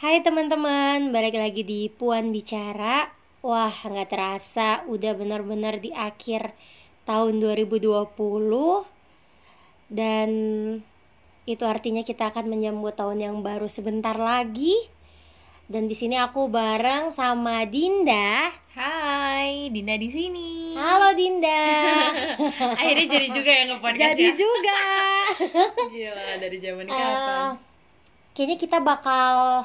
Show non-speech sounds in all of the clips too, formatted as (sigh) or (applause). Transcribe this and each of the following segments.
Hai teman-teman, balik lagi di Puan Bicara Wah, nggak terasa udah benar-benar di akhir tahun 2020 Dan itu artinya kita akan menyambut tahun yang baru sebentar lagi dan di sini aku bareng sama Dinda. Hai, Dinda di sini. Halo Dinda. (laughs) Akhirnya jadi juga yang ngepodcast Jadi ya. juga. (laughs) Gila, dari zaman Eh, kapan? kayaknya kita bakal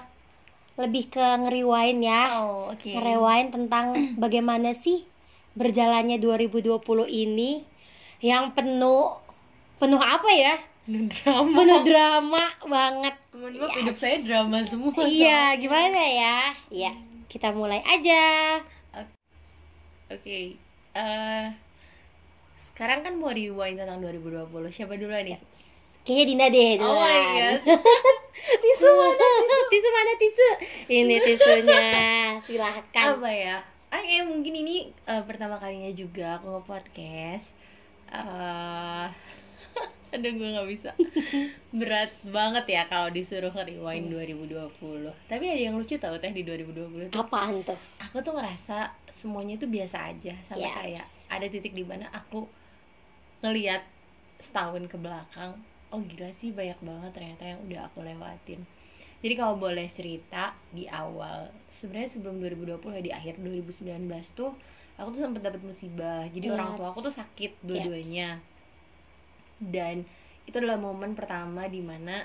lebih ke ngeriwain ya. Oh, oke. Ngerewain tentang (clears throat) bagaimana sih berjalannya 2020 ini yang penuh penuh apa ya? Penuh drama. Penuh drama banget. Mohon maaf, hidup saya drama semua. (laughs) Iya, gimana ya? Iya, kita mulai aja. Oke. eh sekarang kan mau rewind tentang 2020. Siapa dulu nih? Kayaknya Dinda deh Oh my duluan. god. tisu mana tisu? Tisu mana tisu? Ini tisunya. Silahkan. Apa ya? Ah, kayak mungkin ini eh, pertama kalinya juga aku nge-podcast. eh (laughs) aduh gue nggak bisa berat banget ya kalau disuruh nge-rewind 2020 tapi ada yang lucu tau teh di 2020 tuh Apaan tuh? aku tuh ngerasa semuanya tuh biasa aja sampai Yes. kayak ada titik di mana aku ngelihat setahun ke belakang oh gila sih banyak banget ternyata yang udah aku lewatin. Jadi kalau boleh cerita di awal sebenarnya sebelum 2020 ya di akhir 2019 tuh aku tuh sempat dapat musibah. Jadi orang tua Yes. aku tuh sakit dua-duanya. Dan itu adalah momen pertama di mana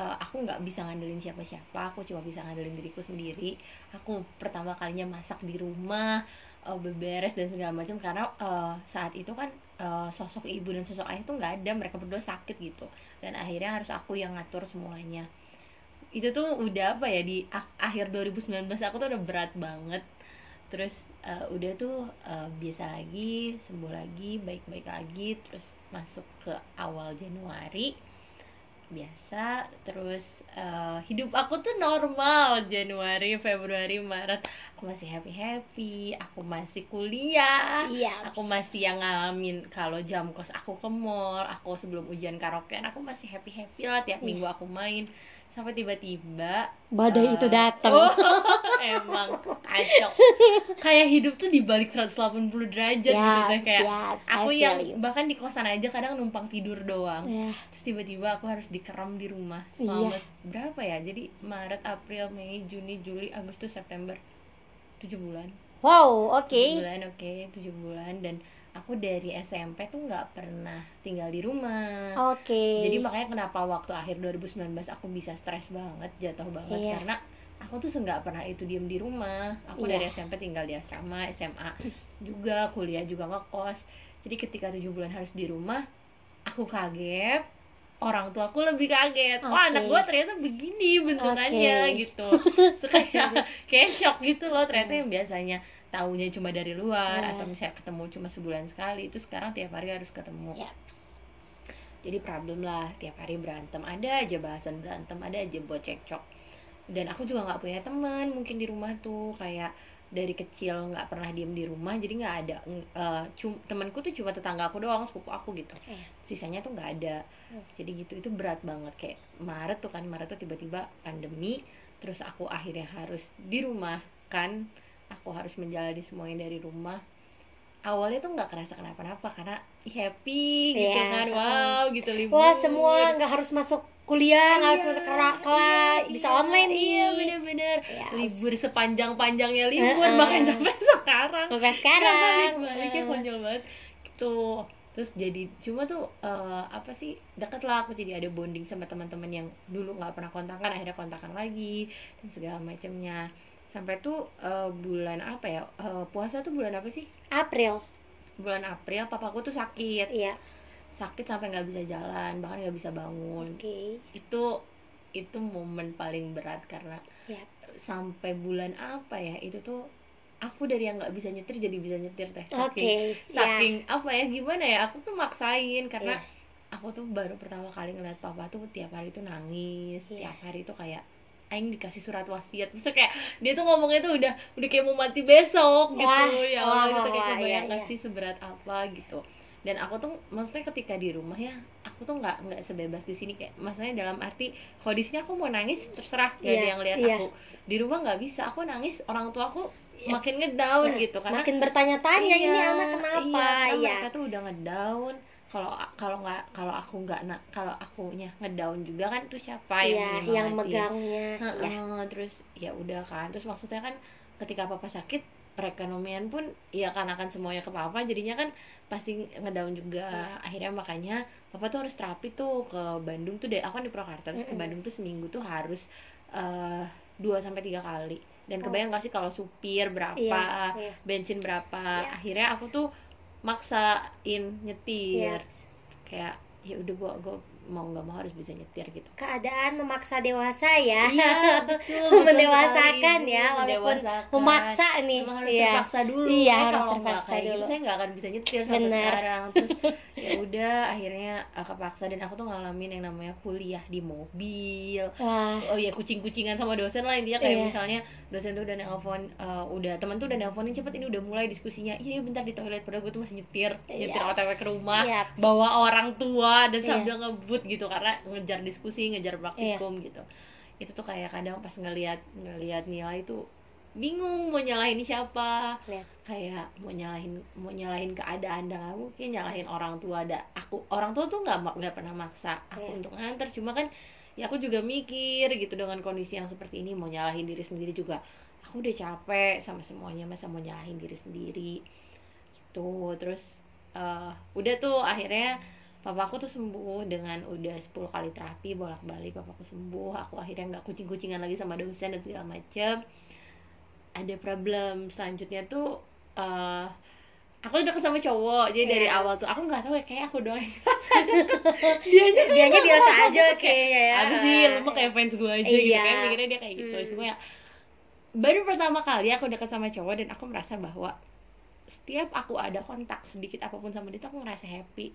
uh, aku nggak bisa ngandelin siapa-siapa. Aku cuma bisa ngandelin diriku sendiri. Aku pertama kalinya masak di rumah uh, beberes dan segala macam karena uh, saat itu kan uh, sosok ibu dan sosok ayah tuh nggak ada mereka berdua sakit gitu. Dan akhirnya harus aku yang ngatur semuanya. Itu tuh udah apa ya di ak- akhir 2019 aku tuh udah berat banget. Terus uh, udah tuh uh, biasa lagi sembuh lagi baik-baik lagi terus masuk ke awal Januari biasa terus uh, hidup aku tuh normal Januari Februari Maret aku masih happy happy aku masih kuliah Iya. aku masih yang ngalamin kalau jam kos aku ke mall aku sebelum ujian karaokean aku masih happy happy lah tiap Iya. minggu aku main sampai tiba-tiba badai eh, itu datang. oh, (laughs) emang kacau kayak hidup tuh dibalik 180 derajat gitu Ya, teh kayak aku yang you. bahkan di kosan aja kadang numpang tidur doang Ya, terus tiba-tiba aku harus dikerem di rumah Iya. selama berapa ya jadi Maret April Mei Juni Juli Agustus September tujuh bulan Wow, oke. tujuh bulan oke tujuh bulan dan aku dari SMP tuh nggak pernah tinggal di rumah Oke. jadi makanya kenapa waktu akhir 2019 aku bisa stres banget jatuh banget Iya. karena aku tuh nggak pernah itu diem di rumah aku Iya. dari SMP tinggal di asrama SMA (clears throat) juga kuliah juga ngekos jadi ketika tujuh bulan harus di rumah aku kaget orang tua aku lebih kaget wah Oke. anak gua ternyata begini bentukannya Oke. gitu so, kayak (laughs) kayak shock gitu loh ternyata yang biasanya taunya cuma dari luar Iya. atau misalnya ketemu cuma sebulan sekali itu sekarang tiap hari harus ketemu Ya. jadi problem lah tiap hari berantem ada aja bahasan berantem ada aja buat cekcok dan aku juga nggak punya teman mungkin di rumah tuh kayak dari kecil nggak pernah diem di rumah jadi nggak ada cum- temanku tuh cuma tetangga aku doang sepupu aku gitu Eh. sisanya tuh nggak ada Hmm. jadi gitu itu berat banget kayak Maret tuh kan Maret tuh tiba-tiba pandemi terus aku akhirnya harus di rumah kan aku harus menjalani semuanya dari rumah awalnya tuh nggak kerasa kenapa-napa karena happy gitu Iya. kan wow gitu libur Wah, semua nggak harus masuk kuliah, nggak harus Iya, masuk kela- kelas, iya, bisa iya, online nih. iya bener-bener Ya, libur sepanjang-panjangnya libur Heeh. bahkan sampai sekarang Sampai sekarang. baliknya Eh. konyol banget gitu terus jadi cuma tuh eh, apa sih deket lah aku jadi ada bonding sama teman-teman yang dulu nggak pernah kontakan akhirnya kontakan lagi dan segala macamnya sampai tuh eh, bulan apa ya Eh, puasa tuh bulan apa sih April. bulan April papaku tuh sakit Iya. sakit sampai nggak bisa jalan bahkan nggak bisa bangun Oke. itu itu momen paling berat karena Ya. sampai bulan apa ya itu tuh aku dari yang nggak bisa nyetir jadi bisa nyetir teh Oke. saking, Ya. saking apa ya gimana ya aku tuh maksain karena Iya. aku tuh baru pertama kali ngeliat papa tuh tiap hari tuh nangis Iya. tiap hari tuh kayak Aing dikasih surat wasiat. Maksudnya kayak dia tuh ngomongnya tuh udah udah kayak mau mati besok gitu. Wah, ya Allah gitu. Kayak kebayang iya, iya. sih seberat apa gitu. Dan aku tuh maksudnya ketika di rumah ya aku tuh nggak nggak sebebas di sini. Kayak maksudnya dalam arti kalau di sini aku mau nangis terserah. Gak ada Iya, yang lihat iya. aku. Di rumah nggak bisa. Aku nangis orang tua aku Yes. makin ngedown Nah, gitu. Karena makin bertanya-tanya ini Iya, anak kenapa? iya, karena ya mereka tuh udah ngedown kalau kalau nggak kalau aku nggak na kalau akunya ngedown juga kan tuh siapa yang yang nyemangatin? megangnya ya. Heeh, terus ya udah kan terus maksudnya kan ketika papa sakit perekonomian pun ya karena kan semuanya ke papa jadinya kan pasti ngedown juga Iya. akhirnya makanya papa tuh harus terapi tuh ke Bandung tuh deh aku kan di Purwakarta terus ke Mm-mm. Bandung tuh seminggu tuh harus eh, dua sampai tiga kali dan Oh. kebayang gak sih kalau supir berapa Iya, iya. bensin berapa Yes. akhirnya aku tuh maksain nyetir Iya. kayak ya udah gua gua mau nggak mau harus bisa nyetir gitu. Keadaan memaksa dewasa ya. Iya, (laughs) betul, mendewasakan betul ya walaupun mendewasakan. memaksa nih. Emang harus Iya. terpaksa dulu. Iya, ya, harus kalau nggak terpaksa kayak gitu dulu. saya nggak akan bisa nyetir sampai Benar. sekarang. (laughs) Terus ya udah akhirnya uh, kepaksa. Dan aku tuh ngalamin yang namanya kuliah di mobil. Wah, oh ya kucing-kucingan sama dosen lah intinya. Kayak Iya. misalnya dosen tuh udah nelfon uh, udah teman tuh udah nelfonin cepet ini udah mulai diskusinya. Iya iya, bentar di toilet. Padahal gue tuh masih nyetir. Nyetir Yaps. otw ke rumah. Bawa orang tua. Dan Iya. sambil ngebut gitu karena ngejar diskusi ngejar praktikum gitu. Itu tuh kayak kadang pas ngelihat ngelihat nilai tuh bingung mau nyalahin siapa. Iya. kayak mau nyalahin mau nyalahin keadaan dan mungkin nyalahin orang tua ada aku orang tua tuh nggak nggak pernah maksa aku Iya. untuk nganter. Cuma kan ya aku juga mikir gitu dengan kondisi yang seperti ini mau nyalahin diri sendiri juga. Aku udah capek sama semuanya masa mau nyalahin diri sendiri? Gitu. Terus eh, udah tuh akhirnya papaku tuh sembuh dengan udah 10 kali terapi bolak-balik papaku sembuh. Aku akhirnya nggak kucing-kucingan lagi sama dosen dan segala macem. Ada problem selanjutnya tuh eh aku deket sama cowok jadi dari Yes. awal tuh aku nggak tahu ya kayak aku doang yang ngerasa (laughs) dianya dianya biasa aja kayaknya ya apa sih lu mah kayak fans gue aja gitu Iya. kayak mikirnya dia kayak gitu. Hmm. cuma ya baru pertama kali aku dekat sama cowok dan aku merasa bahwa setiap aku ada kontak sedikit apa pun sama dia tuh aku ngerasa happy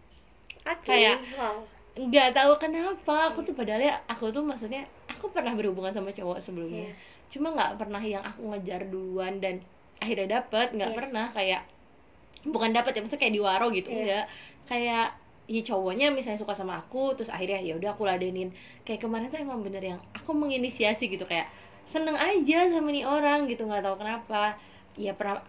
Oke, kayak- wow. nggak tahu kenapa aku tuh padahal ya aku tuh maksudnya aku pernah berhubungan sama cowok sebelumnya Iya. cuma nggak pernah yang aku ngejar duluan dan akhirnya dapet nggak Iya. pernah kayak bukan dapet ya maksudnya kayak di waro gitu Iya. enggak kayak ya cowoknya misalnya suka sama aku terus akhirnya ya udah aku ladenin kayak kemarin tuh emang bener yang aku menginisiasi gitu kayak seneng aja sama nih orang gitu nggak tahu kenapa ya pernah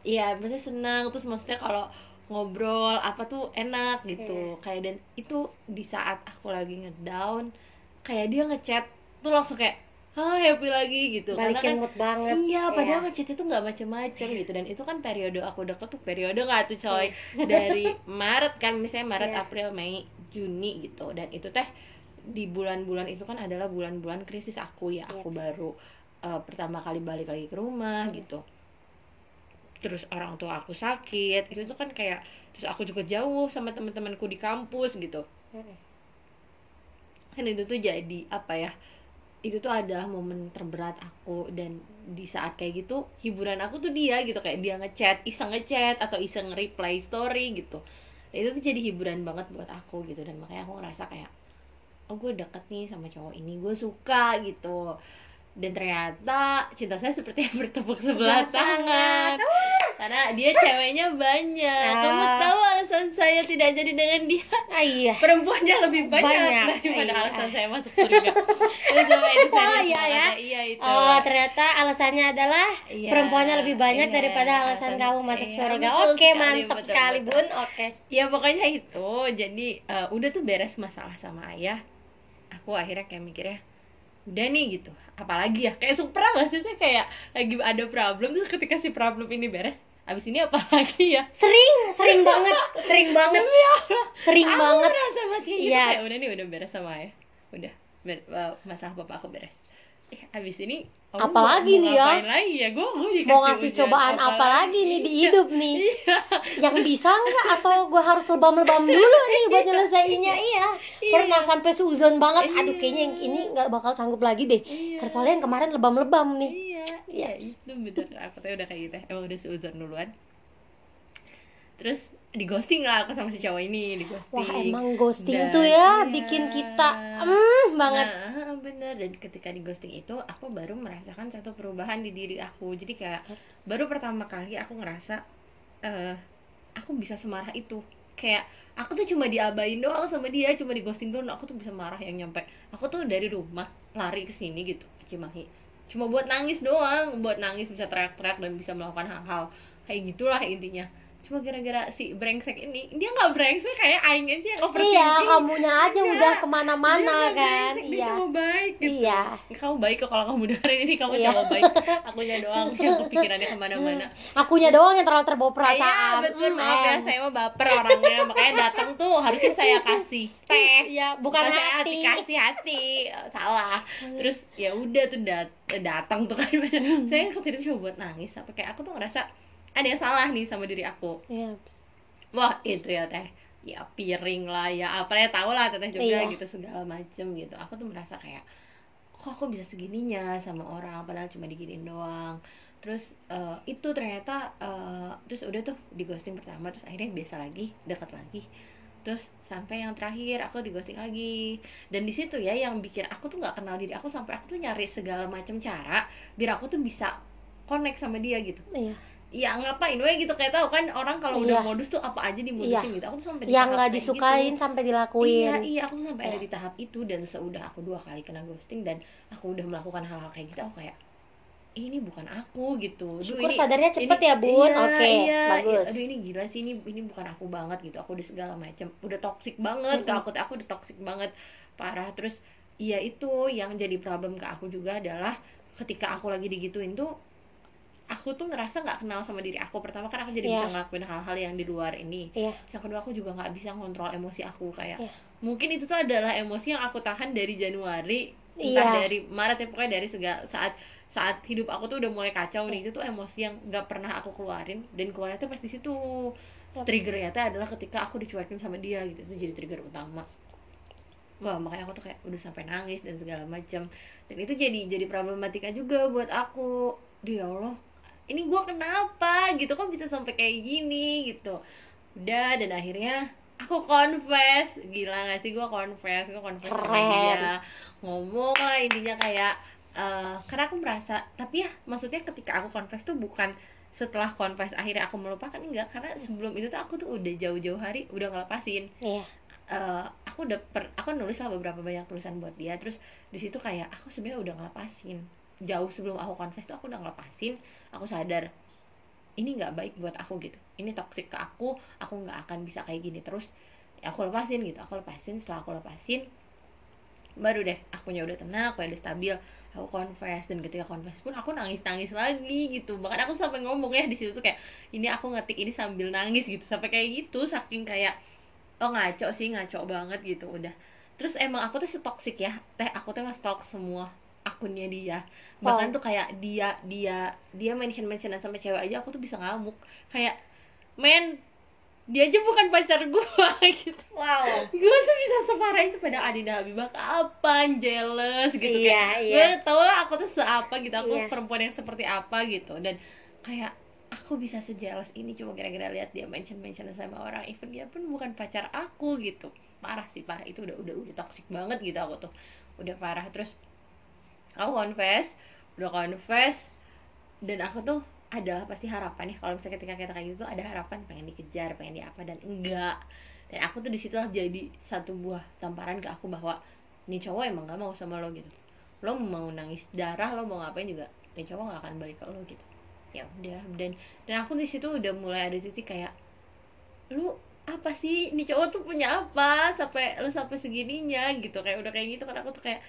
ya maksudnya senang terus maksudnya kalau ngobrol apa tuh enak gitu. Kayak dan itu di saat aku lagi ngedown kayak dia ngechat tuh langsung kayak ah happy lagi gitu. Karena balikin kan mood banget. Iya, Iya. padahal ngechat itu nggak macem-macem gitu. Dan itu kan periode aku deket tuh periode nggak tuh coy? Dari Maret kan misalnya Maret, Iya. April, Mei, Juni gitu. Dan itu teh di bulan-bulan itu kan adalah bulan-bulan krisis aku ya. Aku Yes. baru eh, pertama kali balik lagi ke rumah gitu terus orang tua aku sakit itu tuh kan kayak terus aku juga jauh sama teman-temanku di kampus gitu. Kan itu tuh jadi apa ya itu tuh adalah momen terberat aku dan di saat kayak gitu hiburan aku tuh dia gitu kayak dia ngechat iseng ngechat atau iseng reply story gitu. Itu tuh jadi hiburan banget buat aku gitu dan makanya aku ngerasa kayak oh gue deket nih sama cowok ini gue suka gitu dan ternyata cinta saya seperti yang bertepuk sebelah Sebelah tangan. tangan karena dia ceweknya banyak kamu Ah. tahu alasan saya tidak jadi dengan dia ah iya perempuannya lebih banyak, Banyak, daripada iya. alasan saya masuk surga. Itu Oh, iya, ya. Iya itu. Oh, ternyata alasannya adalah Iya, perempuannya lebih banyak iya, daripada alasan kamu masuk iya, surga. Oke, sekali, mantap betul, sekali, betul. Bun. Oke. Ya pokoknya itu. Jadi eh, udah tuh beres masalah sama ayah. Aku akhirnya kayak mikirnya udah nih gitu. Apalagi ya? Kayak sih Tuh kayak lagi ada problem terus ketika si problem ini beres abis ini apa (laughs) lagi ya? Sering, sering banget, sering (laughs) banget, sering aku banget. merasa banget kayak gitu kayak udah nih udah beres sama ayah. Udah ber- eh, masalah bapak aku beres eh abis ini aku Apa mau- lagi mau nih ya? lagi ya gue mau dikasih Mau ngasih ujian cobaan apa lagi nih di Iya. hidup nih? iya Yang bisa nggak atau gue harus lebam-lebam dulu nih buat nyelesainnya? Iya. Pernah sampai suzon banget. Aduh, Iya. kayaknya yang ini nggak bakal sanggup lagi deh. iya Karena soalnya yang kemarin lebam-lebam nih. iya Iya. iya itu bener aku tuh udah kayak gitu emang udah seuzon duluan terus di ghosting lah aku sama si cowok ini di ghosting Wah, emang ghosting Dan- tuh ya iya. bikin kita hmm banget. Nah, bener dan ketika di ghosting itu aku baru merasakan satu perubahan di diri aku. Jadi kayak baru pertama kali aku ngerasa eh aku bisa semarah itu. kayak aku tuh cuma diabain doang sama dia cuma di ghosting doang aku tuh bisa marah yang nyampe aku tuh dari rumah lari ke sini gitu Cimahi cuma buat nangis doang buat nangis bisa teriak-teriak dan bisa melakukan hal-hal kayak gitulah intinya cuma gara-gara si brengsek ini dia nggak brengsek kayak aing aja yang overthinking. Iya kamunya aja Enggak. udah ke mana-mana kan? brengsek, dia iya. cuma baik gitu. Iya. Kamu baik kok kalau kamu dengerin ini kamu Iya. cowok baik. Akunya doang yang kepikirannya ke mana-mana. (laughs) Akunya doang yang terlalu terbawa perasaan. Iya betul. Hmm, maaf ya saya mah baper orangnya. Makanya datang tuh harusnya saya kasih teh. Iya bukan saya hati. dikasih hati. Salah. Terus ya udah tuh dat datang tuh kan. Saya ke sini cuma buat nangis. Sampai kayak aku tuh ngerasa ada yang salah nih sama diri aku. Iya. wah itu ya teh ya piring lah ya apa ya tau lah teteh juga Iya. gitu segala macem gitu. Aku tuh merasa kayak kok aku bisa segininya sama orang padahal cuma diginiin doang. Terus eh, itu ternyata eh, terus udah tuh di ghosting pertama terus akhirnya biasa lagi dekat lagi. Terus sampai yang terakhir aku di ghosting lagi. Dan di situ ya yang bikin aku tuh nggak kenal diri aku sampai aku tuh nyari segala macam cara biar aku tuh bisa connect sama dia gitu. Iya ya ngapain? We gitu. Kayak tahu kan orang kalau udah Iya. modus tuh apa aja dimudusin gitu. Aku tuh sampai yang nggak disukain gitu. sampai iya dilakuin. iya. Aku tuh sampai ada Iya. di tahap itu dan seudah aku dua kali kena ghosting dan aku udah melakukan hal-hal kayak gitu aku kayak "Ih, ini bukan aku gitu. Syukur ini- sadarnya cepet ini- ya bun. Iya, oke iya, bagus. Aduh ini gila sih ini ini bukan aku banget gitu. Aku udah segala macam udah toxic banget ke Mm-mm. aku aku udah toxic banget. Parah. Terus iya itu yang jadi problem ke aku juga adalah ketika aku lagi digituin tuh aku tuh ngerasa nggak kenal sama diri aku pertama kan aku jadi Iya. bisa ngelakuin hal-hal yang di luar ini Iya. yang kedua aku juga nggak bisa ngontrol emosi aku kayak Iya. mungkin itu tuh adalah emosi yang aku tahan dari Januari entah Iya. dari Maret ya pokoknya dari segala saat saat hidup aku tuh udah mulai kacau nih itu tuh emosi yang nggak pernah aku keluarin dan keluarnya tuh pas di situ Yap. triggernya tuh adalah ketika aku dicuekin sama dia gitu itu jadi trigger utama wah makanya aku tuh kayak udah sampai nangis dan segala macam dan itu jadi jadi problematika juga buat aku Duh, ya Allah ini gua kenapa? Gitu kan bisa sampai kayak gini? Gitu. Udah dan akhirnya aku confess. Gila gak sih gua confess? Gua confess sama dia. Ngomong lah intinya kayak eh, karena aku merasa tapi ya maksudnya ketika aku confess tuh bukan setelah confess akhirnya aku melupakan enggak. Karena sebelum itu tuh aku tuh udah jauh-jauh hari udah ngelepasin. Iya. Eh, aku udah per, aku nulis lah beberapa banyak tulisan buat dia. Terus di situ kayak aku sebenarnya udah ngelepasin jauh sebelum aku confess tuh aku udah ngelepasin aku sadar ini nggak baik buat aku gitu. Ini toxic ke aku aku nggak akan bisa kayak gini. Terus ya aku lepasin gitu aku lepasin setelah aku lepasin baru deh akunya udah tenang aku udah stabil aku confess. Dan ketika confess pun aku nangis nangis lagi gitu. Bahkan aku sampai ngomong ya di situ tuh kayak ini aku ngetik ini sambil nangis gitu. Sampai kayak gitu saking kayak oh ngaco sih ngaco banget gitu udah. Terus emang aku tuh toxic ya. Teh aku tuh stalk semua akunnya dia. Bahkan Oh. tuh kayak dia dia dia mention mentionan sama cewek aja aku tuh bisa ngamuk. Kayak men dia aja bukan pacar gua. (laughs) Gitu. Wow. Gue tuh bisa separah itu pada Adinda Habibah. Kapan jealous? Gitu iya kayak iya. Gue tau lah aku tuh seapa gitu aku Iya. perempuan yang seperti apa gitu. Dan kayak aku bisa sejealous ini cuma gara-gara lihat dia mention mention sama orang. Even dia pun bukan pacar aku gitu. Parah sih parah. Itu udah udah udah toxic banget gitu aku tuh. Udah parah. Terus aku confess udah confess dan aku tuh adalah pasti harapan ya kalau misalnya ketika kita kayak gitu ada harapan pengen dikejar pengen di apa dan enggak. Dan aku tuh di situ jadi satu buah tamparan ke aku bahwa nih cowok emang gak mau sama lo gitu. Lo mau nangis darah lo mau ngapain juga nih cowok gak akan balik ke lo gitu. Ya udah dan dan aku di situ udah mulai ada titik kayak lu apa sih? Nih cowok tuh punya apa? Sampai lu sampai segininya gitu. Kayak udah kayak gitu kan aku tuh kayak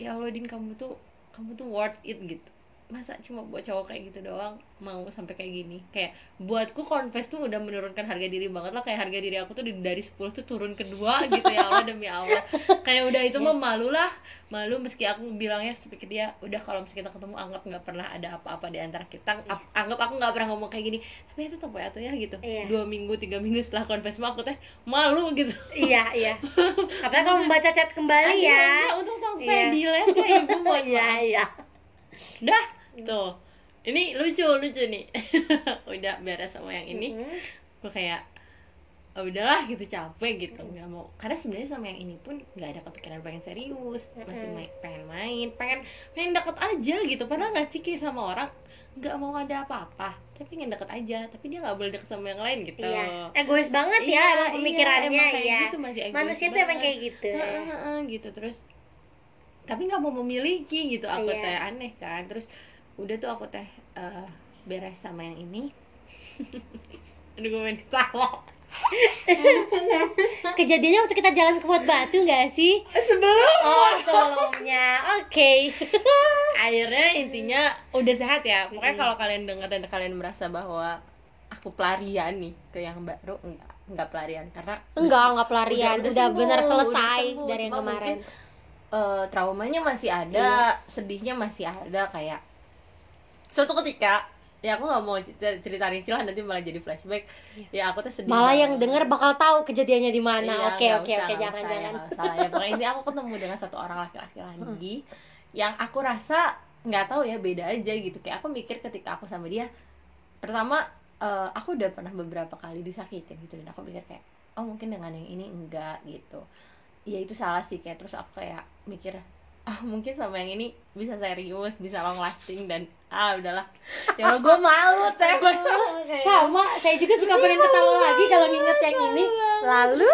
ya Allah din kamu tuh kamu tuh worth it gitu masa cuma buat cowok kayak gitu doang mau sampai kayak gini? Kayak buatku confess tuh udah menurunkan harga diri banget lah. Kayak harga diri aku tuh dari 10 tuh turun ke dua (laughs) gitu ya Allah demi Allah. Kayak udah itu mah malu lah. Malu meski aku bilangnya sepikir dia udah kalau misalnya kita ketemu anggap nggak pernah ada apa-apa di antara kita. Ap- anggap aku nggak pernah ngomong kayak gini. Tapi itu tetap ya tuh ya gitu. Iya. dua minggu tiga minggu setelah confess mah aku teh malu gitu. Iya iya. Apalagi kalau membaca chat kembali ya. Akhirnya, untuk langsung Iya. saya delete ya ibu mohon (laughs) iya maaf. iya dah. Tuh. Ini lucu lucu nih. (laughs) Udah beres sama yang ini. Mhm. gue kayak "Ah, udahlah gitu capek gitu. Nggak mau. Karena sebenarnya sama yang ini pun nggak ada kepikiran pengen serius. Masih Mm-mm. main, pengen main. Pengen pengen deket aja gitu. Padahal nggak kayak sama orang nggak mau ada apa-apa. Tapi pengen deket aja. Tapi dia nggak boleh deket sama yang lain gitu. Iya. Egois banget Iya, ya emang iya, pemikirannya emang kayak ya gitu, masih egois manusia tuh emang banget. kayak gitu. Heeh, heeh, gitu. Terus tapi nggak mau memiliki gitu. Aku Iya. teh aneh kan. Terus udah tuh aku teh eh, beres sama yang ini. (laughs) Aduh gue main ketawa. (laughs) Kejadiannya waktu kita jalan ke Buat Batu nggak sih? Sebelum. Oh sebelumnya. Oke. (laughs) Akhirnya intinya udah sehat ya. Pokoknya Mm. kalau kalian dengar dan kalian merasa bahwa aku pelarian nih ke yang baru enggak enggak pelarian. Karena enggak enggak pelarian. Udah, bener udah selesai sembuh. dari yang kemarin mungkin, eh, traumanya masih ada Iya. sedihnya masih ada kayak suatu ketika ya aku nggak mau cer- cerita rinci lah nanti malah jadi flashback. Ya aku tuh sedih malah yang banget. denger bakal tahu kejadiannya di mana. Iya, oke oke usah, oke jangan usah, ya, jangan. nggak usah. Lah ya pokoknya ini aku ketemu dengan satu orang laki-laki lagi yang aku rasa nggak tahu ya beda aja gitu. Kayak aku mikir ketika aku sama dia pertama eh, aku udah pernah beberapa kali disakitin gitu. Dan aku mikir kayak oh mungkin dengan yang ini enggak gitu. Ya itu salah sih kayak terus aku kayak mikir ah mungkin sama yang ini bisa serius bisa long lasting dan ah udahlah. Ya gue malu (laughs) teh. Sama saya juga suka pengen ketawa lagi kalau nginget yang ini. Lalu?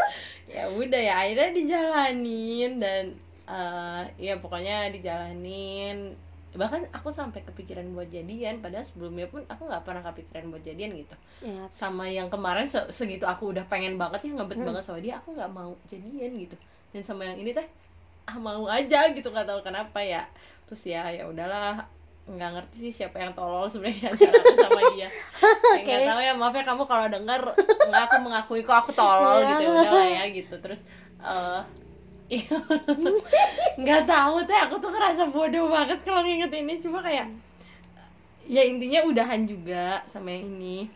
Ya udah ya akhirnya dijalanin dan eh ya pokoknya dijalanin. Bahkan aku sampai kepikiran buat jadian padahal sebelumnya pun aku nggak pernah kepikiran buat jadian gitu. Ya. Sama yang kemarin se- segitu aku udah pengen banget ya ngebet Hmm. banget sama dia aku nggak mau jadian gitu. Dan sama yang ini teh ah mau aja gitu nggak tahu kenapa ya. Terus ya ya udahlah. Nggak ngerti sih siapa yang tolol sebenarnya sama dia. (laughs) Ya, nggak tahu ya maaf ya kamu kalau denger nggak aku mengakui kok aku tolol gitu ya udahlah ya gitu. Terus eh (laughs) iya. nggak tahu teh aku tuh ngerasa bodoh banget kalau nginget ini. Cuma kayak ya intinya udahan juga sama yang ini.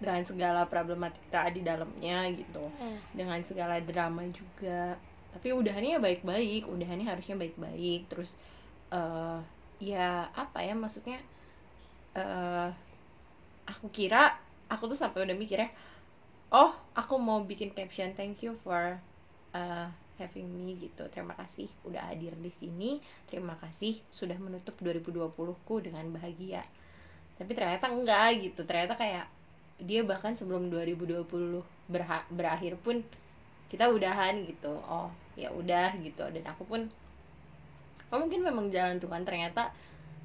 Dengan segala problematika di dalamnya gitu. Eh, dengan segala drama juga tapi udahannya ya baik-baik udahannya harusnya baik-baik. Terus eh ya apa ya maksudnya eh aku kira aku tuh sampai udah mikir ya oh aku mau bikin caption thank you for uh, having me gitu. Terima kasih udah hadir di sini. Terima kasih sudah menutup 2020 ku dengan bahagia. Tapi ternyata enggak gitu. Ternyata kayak dia bahkan sebelum 2020 berha- berakhir pun kita udahan gitu. Oh ya udah gitu. Dan aku pun oh mungkin memang jalan Tuhan. Ternyata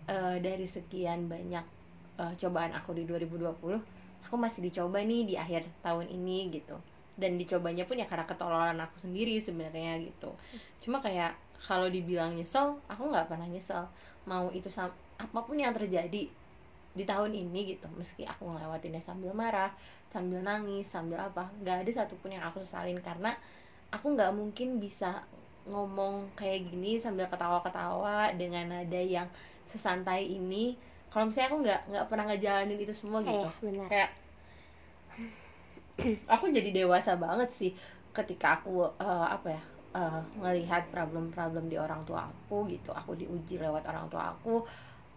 eh, dari sekian banyak eh, cobaan aku di 2020 aku masih dicoba nih di akhir tahun ini gitu. Dan dicobanya pun ya karena ketololan aku sendiri sebenarnya gitu. Cuma kayak kalau dibilang nyesel aku nggak pernah nyesel. Mau itu sam- apa pun yang terjadi di tahun ini gitu. Meski aku ngelewatinnya sambil marah sambil nangis sambil apa nggak ada satupun yang aku sesalin. Karena aku nggak mungkin bisa ngomong kayak gini sambil ketawa-ketawa dengan nada yang sesantai ini. Kalau misalnya aku nggak nggak pernah ngejalanin itu semua gitu. eh benar. Kayak (clears throat) aku jadi dewasa banget sih ketika aku eh, apa ya eh, ngelihat problem-problem di orang tua aku gitu. Aku diuji lewat orang tua aku.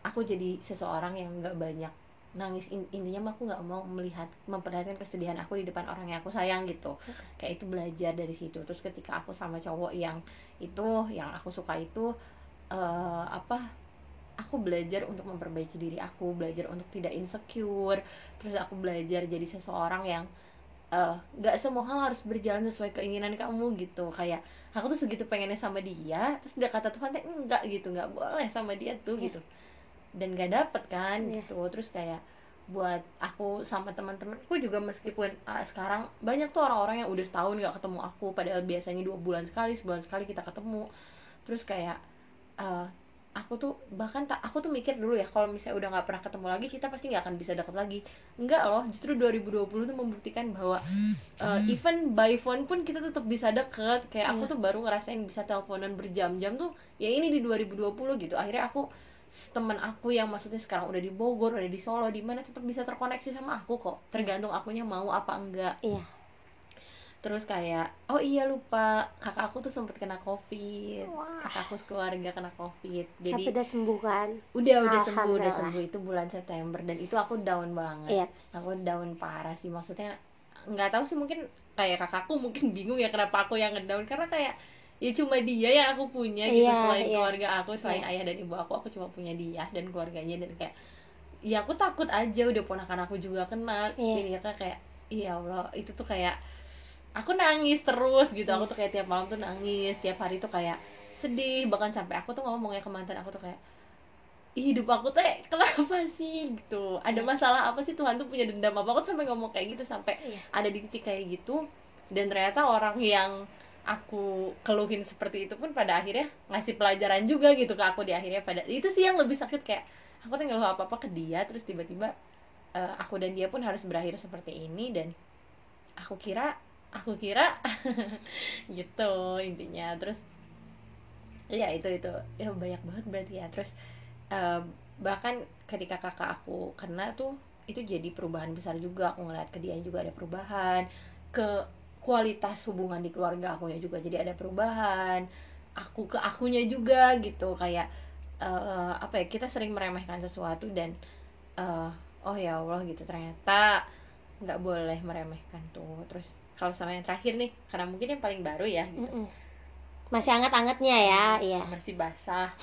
Aku jadi seseorang yang nggak banyak nangis In- intinya mah aku nggak mau melihat memperlihatkan kesedihan aku di depan orang yang aku sayang gitu. Kayak itu belajar dari situ. Terus ketika aku sama cowok yang itu yang aku suka itu eh, apa aku belajar untuk memperbaiki diri aku belajar untuk tidak insecure. Terus aku belajar jadi seseorang yang eh, nggak semua hal harus berjalan sesuai keinginan kamu gitu. Kayak aku tuh segitu pengennya sama dia terus dia kata Tuhan teh enggak gitu. Nggak boleh sama dia tuh Iya. gitu dan gak dapet kan Iya. gitu. Terus kayak buat aku sama teman-temanku juga meskipun ah, sekarang banyak tuh orang-orang yang udah setahun gak ketemu aku. Padahal biasanya dua bulan sekali sebulan sekali kita ketemu. Terus kayak eh, aku tuh bahkan tak aku tuh mikir dulu ya kalau misalnya udah nggak pernah ketemu lagi kita pasti nggak akan bisa deket lagi. Enggak loh justru 2020 tuh membuktikan bahwa eh, even by phone pun kita tetap bisa deket. Kayak aku Iya. tuh baru ngerasain bisa teleponan berjam-jam tuh ya ini di 2020 gitu. Akhirnya aku teman aku yang maksudnya sekarang udah di Bogor udah di Solo di mana tetap bisa terkoneksi sama aku kok. Tergantung akunya mau apa enggak. Iya. Terus kayak oh iya lupa. Kakak aku tuh sempet kena covid. Wah. kakakku sekeluarga kena covid. Tapi jadi udah sembuh kan? Udah udah sembuh udah sembuh. Itu bulan September dan itu aku down banget. Iya. Aku down parah sih. Maksudnya nggak tahu sih mungkin kayak kakakku mungkin (laughs) bingung ya kenapa aku yang ngedown. Karena kayak ya cuma dia yang aku punya gitu Iya, selain iya. keluarga aku selain Iya. ayah dan ibu aku aku cuma punya dia dan keluarganya dan kayak ya aku takut aja udah ponakan aku juga kena Iya. jadi kayak iya Allah itu tuh kayak aku nangis terus gitu aku Iya. tuh kayak tiap malam tuh nangis tiap hari tuh kayak sedih bahkan sampai aku tuh ngomongnya ke mantan aku tuh kayak "Ih, hidup aku tuh (laughs) kenapa sih gitu ada Iya. masalah apa sih Tuhan tuh punya dendam apa aku tuh sampai ngomong kayak gitu sampai Iya. ada di titik kayak gitu dan ternyata orang yang aku keluhin seperti itu pun pada akhirnya ngasih pelajaran juga gitu ke aku di akhirnya pada itu sih yang lebih sakit kayak aku tuh ngeluh apa apa ke dia terus tiba-tiba eh, aku dan dia pun harus berakhir seperti ini dan aku kira aku kira (laughs) gitu intinya. Terus ya itu itu ya banyak banget berarti ya. Terus eh, bahkan ketika kakak aku kena tuh itu jadi perubahan besar juga. Aku ngeliat ke dia juga ada perubahan ke kualitas hubungan di keluarga akunya juga jadi ada perubahan aku ke akunya juga gitu. Kayak eh, apa ya kita sering meremehkan sesuatu dan eh, oh ya Allah gitu ternyata nggak boleh meremehkan tuh. Terus kalau sama yang terakhir nih karena mungkin yang paling baru ya. Gitu. Masih anget-angetnya ya iya masih basah. (laughs)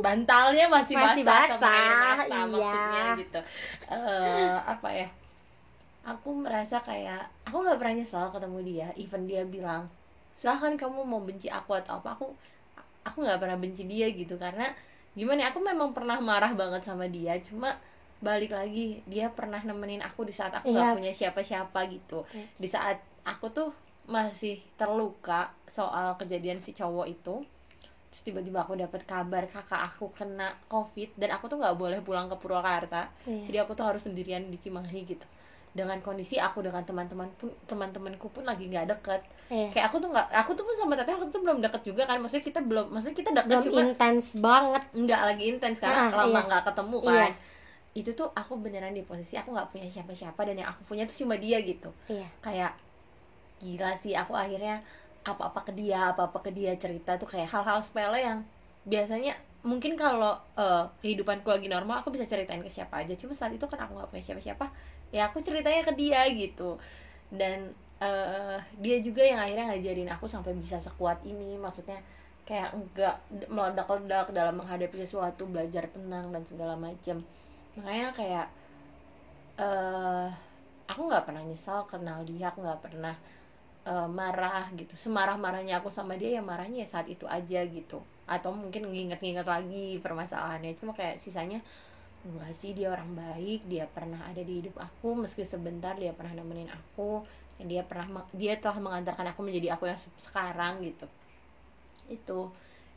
Bantalnya masih, Masih basah, sama air basah, mata iya. maksudnya gitu. Eh, apa ya aku merasa kayak aku nggak pernah nyesal ketemu dia even dia bilang silahkan kamu mau benci aku atau apa aku aku nggak pernah benci dia gitu karena gimana ya, aku memang pernah marah banget sama dia cuma balik lagi dia pernah nemenin aku di saat aku nggak Iya. punya siapa-siapa gitu Iya. di saat aku tuh masih terluka soal kejadian si cowok itu terus tiba-tiba aku dapat kabar kakak aku kena covid dan aku tuh nggak boleh pulang ke Purwakarta Iya. jadi aku tuh harus sendirian di Cimahi gitu dengan kondisi aku dengan teman-teman pun teman-temanku pun lagi nggak deket Iya. kayak aku tuh nggak aku tuh pun sama teteh aku tuh belum deket juga kan maksudnya kita belum maksudnya kita deket belum cuma intens banget nggak lagi intens karena Ah, lama iya. nggak ketemu Iya. kan itu tuh aku beneran di posisi aku nggak punya siapa-siapa dan yang aku punya tuh cuma dia gitu iya kayak gila sih aku akhirnya apa-apa ke dia apa-apa ke dia cerita tuh kayak hal-hal sepele yang biasanya mungkin kalau eh, kehidupanku lagi normal aku bisa ceritain ke siapa aja cuma saat itu kan aku nggak punya siapa-siapa ya aku ceritanya ke dia gitu. Dan eh, dia juga yang akhirnya ngajarin aku sampai bisa sekuat ini. Maksudnya kayak enggak meledak-ledak dalam menghadapi sesuatu belajar tenang dan segala macam makanya kayak eh aku nggak pernah nyesal kenal dia aku nggak pernah eh, marah gitu. Semarah marahnya aku sama dia ya marahnya ya saat itu aja gitu. Atau mungkin nginget-nginget lagi permasalahannya. Cuma kayak sisanya enggak sih dia orang baik dia pernah ada di hidup aku meski sebentar dia pernah nemenin aku dan dia pernah dia telah mengantarkan aku menjadi aku yang se- sekarang gitu. Itu.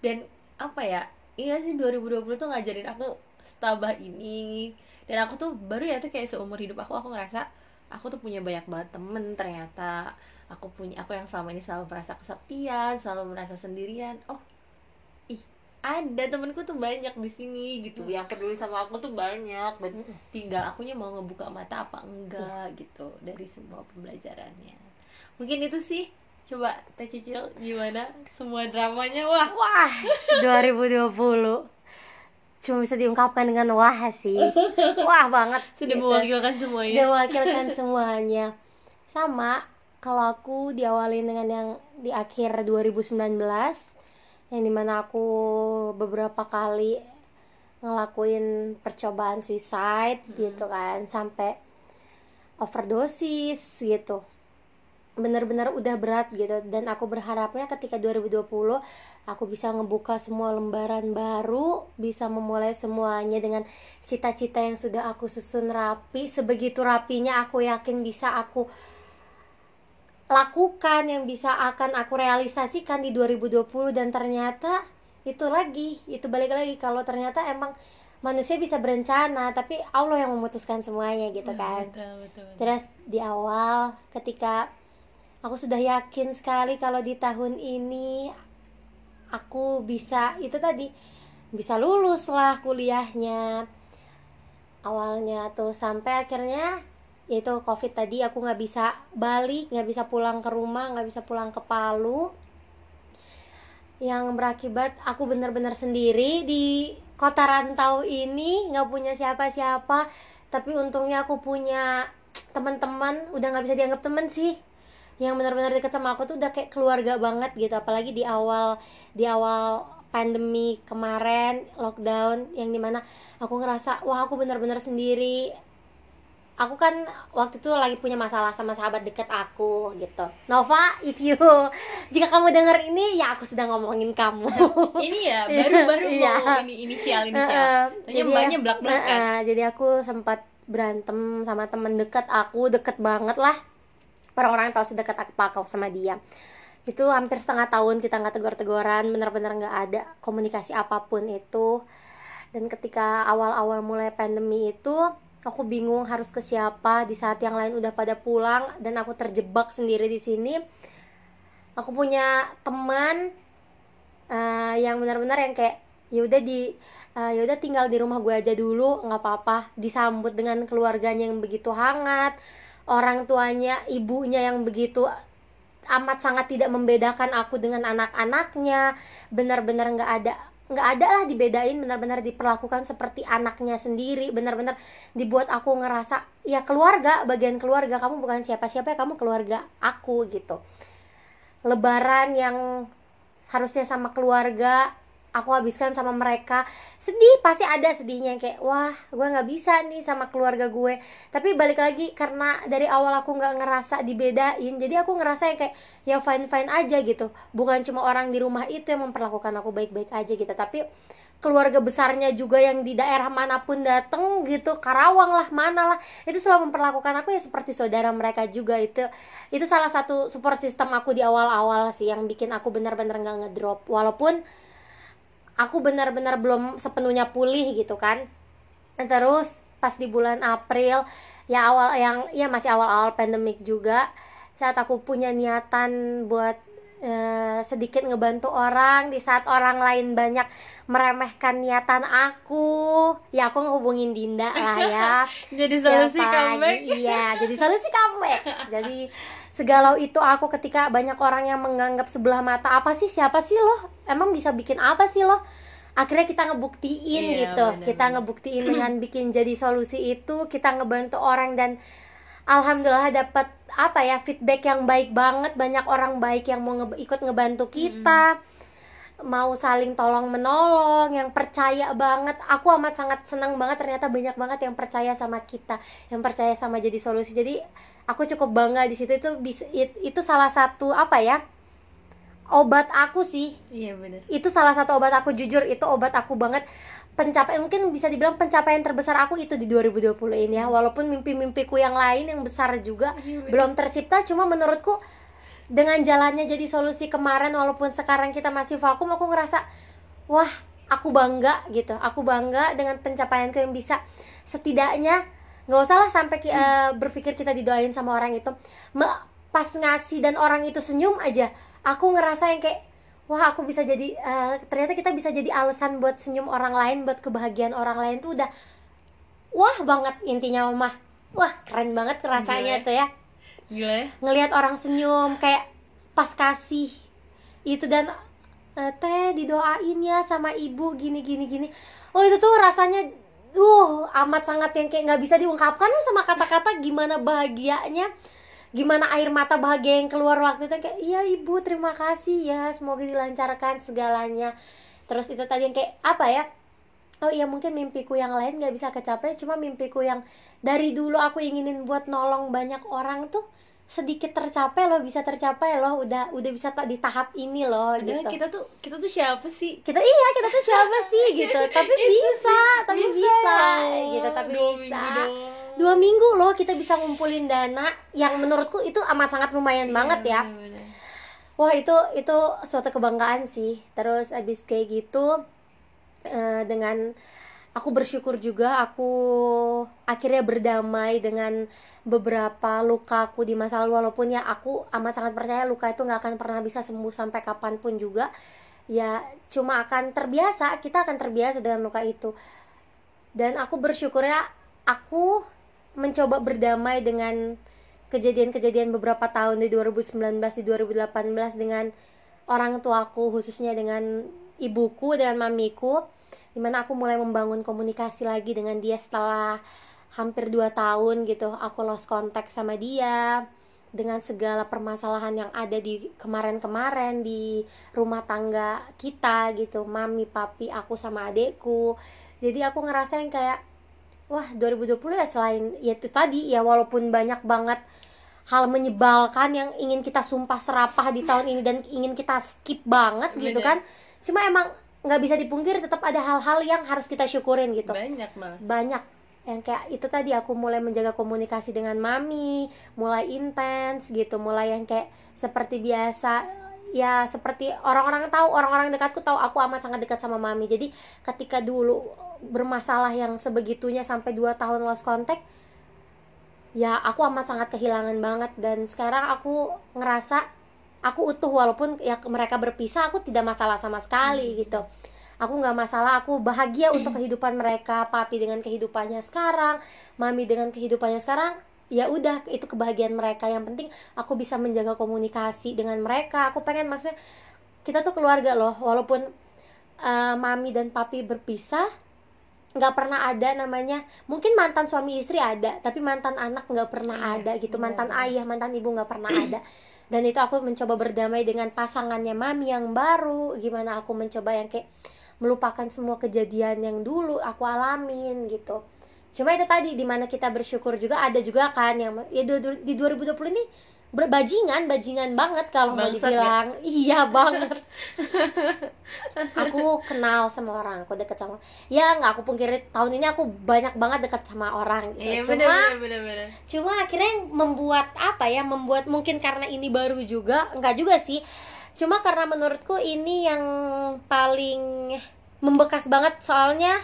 Dan apa ya iya sih 2020 tuh ngajarin aku setabah ini. Dan aku tuh baru ya tuh kayak seumur hidup aku aku ngerasa aku tuh punya banyak banget temen ternyata aku punya aku yang selama ini selalu merasa kesepian selalu merasa sendirian. Oh ada temenku tuh banyak di sini gitu. Yang peduli sama aku tuh banyak. Dan Mm-mm. tinggal akunya mau ngebuka mata apa enggak gitu dari semua pembelajarannya. Mungkin itu sih. Coba teh cicil gimana semua dramanya? Wah. Wah 2020 cuma bisa diungkapkan dengan wah sih. (laughs) Wah banget. Sudah gitu. mewakilkan semuanya. Sudah mewakilkan semuanya. Sama kalau aku diawali dengan yang di akhir 2019 yang di mana aku beberapa kali ngelakuin percobaan suicide Hmm. gitu kan sampai overdosis gitu bener-bener udah berat gitu dan aku berharapnya ketika 2020 aku bisa ngebuka semua lembaran baru bisa memulai semuanya dengan cita-cita yang sudah aku susun rapi sebegitu rapinya aku yakin bisa aku lakukan yang bisa akan aku realisasikan di 2020 dan ternyata itu lagi itu balik lagi. Kalau ternyata emang manusia bisa berencana tapi Allah yang memutuskan semuanya gitu kan. betul, betul, betul. Terus di awal ketika aku sudah yakin sekali kalau di tahun ini aku bisa itu tadi bisa lulus lah kuliahnya. Awalnya tuh sampai akhirnya itu covid tadi aku nggak bisa balik nggak bisa pulang ke rumah nggak bisa pulang ke Palu. Yang berakibat aku benar-benar sendiri di kota rantau ini nggak punya siapa-siapa. Tapi untungnya aku punya teman-teman udah nggak bisa dianggap temen sih. Yang benar-benar deket sama aku tuh udah kayak keluarga banget gitu. Apalagi di awal di awal pandemi kemarin lockdown yang di mana aku ngerasa wah aku benar-benar sendiri aku kan waktu itu lagi punya masalah sama sahabat deket aku gitu. Nova if you jika kamu dengar ini ya aku sedang ngomongin kamu. (laughs) Ini ya baru-baru Iya. mau ini inisial inisial Heeh, Tanya jadi- mbaknya belak-belakan Heeh, jadi aku sempat berantem sama temen deket aku deket banget lah. Orang-orang tahu sedekat apa aku sama dia. Itu hampir setengah tahun kita nggak tegur-teguran benar-benar nggak ada komunikasi apa pun itu. Dan ketika awal-awal mulai pandemi itu aku bingung harus ke siapa. Di saat yang lain udah pada pulang dan aku terjebak sendiri di sini. Aku punya teman eh, yang benar-benar yang kayak ya udah di eh, ya udah tinggal di rumah gue aja dulu nggak apa-apa. Disambut dengan keluarganya yang begitu hangat orang tuanya ibunya yang begitu amat sangat tidak membedakan aku dengan anak-anaknya. Benar-benar nggak ada nggak ada lah dibedain benar-benar diperlakukan seperti anaknya sendiri. Benar-benar dibuat aku ngerasa ya keluarga bagian keluarga kamu bukan siapa-siapa ya kamu keluarga aku gitu. Lebaran yang harusnya sama keluarga aku habiskan sama mereka. Sedih pasti ada sedihnya kayak wah gue nggak bisa nih sama keluarga gue. Tapi balik lagi karena dari awal aku nggak ngerasa dibedain jadi aku ngerasa yang kayak ya fine fine aja gitu. Bukan cuma orang di rumah itu yang memperlakukan aku baik baik aja gitu. Tapi keluarga besarnya juga yang di daerah mana pun dateng gitu. Karawang lah mana lah. Itu selalu memperlakukan aku ya seperti saudara mereka juga. Itu itu salah satu support system aku di awal-awal sih yang bikin aku benar-benar nggak ngedrop. Walaupun aku benar-benar belum sepenuhnya pulih gitu kan. Terus pas di bulan April ya awal yang ya masih awal-awal pandemik juga saat aku punya niatan buat eh, sedikit ngebantu orang di saat orang lain banyak meremehkan niatan aku ya aku ngehubungin Dinda lah ya. (laughs) Jadi solusi pagi, comeback. (laughs) Iya jadi solusi comeback. Jadi segalau itu aku ketika banyak orang yang menganggap sebelah mata apa sih? Siapa sih lo emang bisa bikin apa sih lo? Akhirnya kita ngebuktiin Iya, gitu. benar, kita ngebuktiin dengan bikin jadi solusi itu kita ngebantu orang dan alhamdulillah dapat apa ya feedback yang baik banget. Banyak orang baik yang mau nge- ikut ngebantu kita. Mau saling tolong menolong yang percaya banget. Aku amat sangat senang banget ternyata banyak banget yang percaya sama kita yang percaya sama jadi solusi. Jadi aku cukup bangga di situ. Itu itu salah satu apa ya obat aku sih. Iya benar itu salah satu obat aku jujur itu obat aku banget. Pencapaian mungkin bisa dibilang pencapaian terbesar aku itu di 2020 ini ya. Walaupun mimpi-mimpiku yang lain yang besar juga belum tercipta. Cuma menurutku dengan jalannya jadi solusi kemarin walaupun sekarang kita masih vakum aku ngerasa wah aku bangga gitu. Aku bangga dengan pencapaianku yang bisa. Setidaknya nggak usah lah sampai ki- eh, berpikir kita didoain sama orang itu. Me- pas ngasih dan orang itu senyum aja aku ngerasa yang kayak wah aku bisa jadi eh, ternyata kita bisa jadi alasan buat senyum orang lain buat kebahagiaan orang lain tuh udah wah banget intinya mah wah keren banget rasanya Gila. tuh ya. Gila ya. Ngelihat orang senyum kayak pas kasih itu dan eh, teh didoain ya sama ibu gini gini gini. Oh itu tuh rasanya duh amat sangat yang kayak nggak bisa diungkapkan sama kata-kata gimana bahagianya gimana air mata bahagia yang keluar waktu itu kayak iya ibu terima kasih ya semoga dilancarkan segalanya. Terus itu tadi yang kayak apa ya? Oh iya mungkin mimpiku yang lain nggak bisa kecapai cuma mimpiku yang dari dulu aku inginin buat nolong banyak orang tuh sedikit tercapai loh bisa tercapai loh udah udah bisa ta- di tahap ini loh padahal gitu. kita tuh kita tuh siapa sih? Kita iya kita tuh siapa (laughs) sih gitu. Tapi bisa sih, tapi bisa, ya gitu. Tapi Dua bisa. minggu dua minggu loh kita bisa ngumpulin dana yang menurutku itu amat sangat lumayan Iya, banget ya. bener-bener. wah itu itu suatu kebanggaan sih. Terus abis kayak gitu eh, dengan aku bersyukur juga aku akhirnya berdamai dengan beberapa lukaku di masa lalu. Walaupun ya aku amat sangat percaya luka itu nggak akan pernah bisa sembuh sampai kapan pun juga. Ya cuma akan terbiasa kita akan terbiasa dengan luka itu. Dan aku bersyukurnya aku mencoba berdamai dengan kejadian-kejadian beberapa tahun di 2019 di 2018 dengan orang tuaku khususnya dengan ibuku dengan mamiku di mana aku mulai membangun komunikasi lagi dengan dia setelah hampir 2 tahun gitu. Aku lost contact sama dia dengan segala permasalahan yang ada di kemarin-kemarin di rumah tangga kita gitu. Mami papi aku sama adekku. Jadi aku ngerasain kayak wah 2020 ya selain ya itu tadi ya walaupun banyak banget hal menyebalkan yang ingin kita sumpah serapah di tahun ini dan ingin kita skip banget gitu kan. Cuma emang nggak bisa dipungkiri tetap ada hal-hal yang harus kita syukurin gitu. Banyak malah banyak. Yang kayak itu tadi aku mulai menjaga komunikasi dengan mami mulai intens gitu mulai yang kayak seperti biasa. Ya seperti orang-orang tahu orang-orang dekatku tahu aku amat sangat dekat sama mami. Jadi ketika dulu bermasalah yang sebegitunya sampai 2 tahun lost contact ya aku amat sangat kehilangan banget. Dan sekarang aku ngerasa aku utuh walaupun ya mereka berpisah aku tidak masalah sama sekali gitu. Aku nggak masalah aku bahagia untuk kehidupan mereka papi dengan kehidupannya sekarang mami dengan kehidupannya sekarang ya udah itu kebahagiaan mereka. Yang penting aku bisa menjaga komunikasi dengan mereka. Aku pengen maksudnya kita tuh keluarga loh walaupun eh, mami dan papi berpisah nggak pernah ada namanya mungkin mantan suami istri ada tapi mantan anak nggak pernah Iya, ada gitu benar, mantan ayah mantan ibu nggak pernah (clears throat) ada dan itu aku mencoba berdamai dengan pasangannya mami yang baru. Gimana aku mencoba yang kayak melupakan semua kejadian yang dulu aku alamin gitu. Cuma itu tadi di mana kita bersyukur juga ada juga kan yang ya di 2020 ini berbajingan bajingan banget kalau mau Bangsat dibilang. (laughs) Iya banget. (laughs) Aku kenal sama orang aku deket sama ya nggak aku pungkiri tahun ini aku banyak banget deket sama orang gitu. iya cuma bener bener bener cuma akhirnya yang membuat apa ya membuat mungkin karena ini baru juga enggak juga sih. Cuma karena menurutku ini yang paling membekas banget soalnya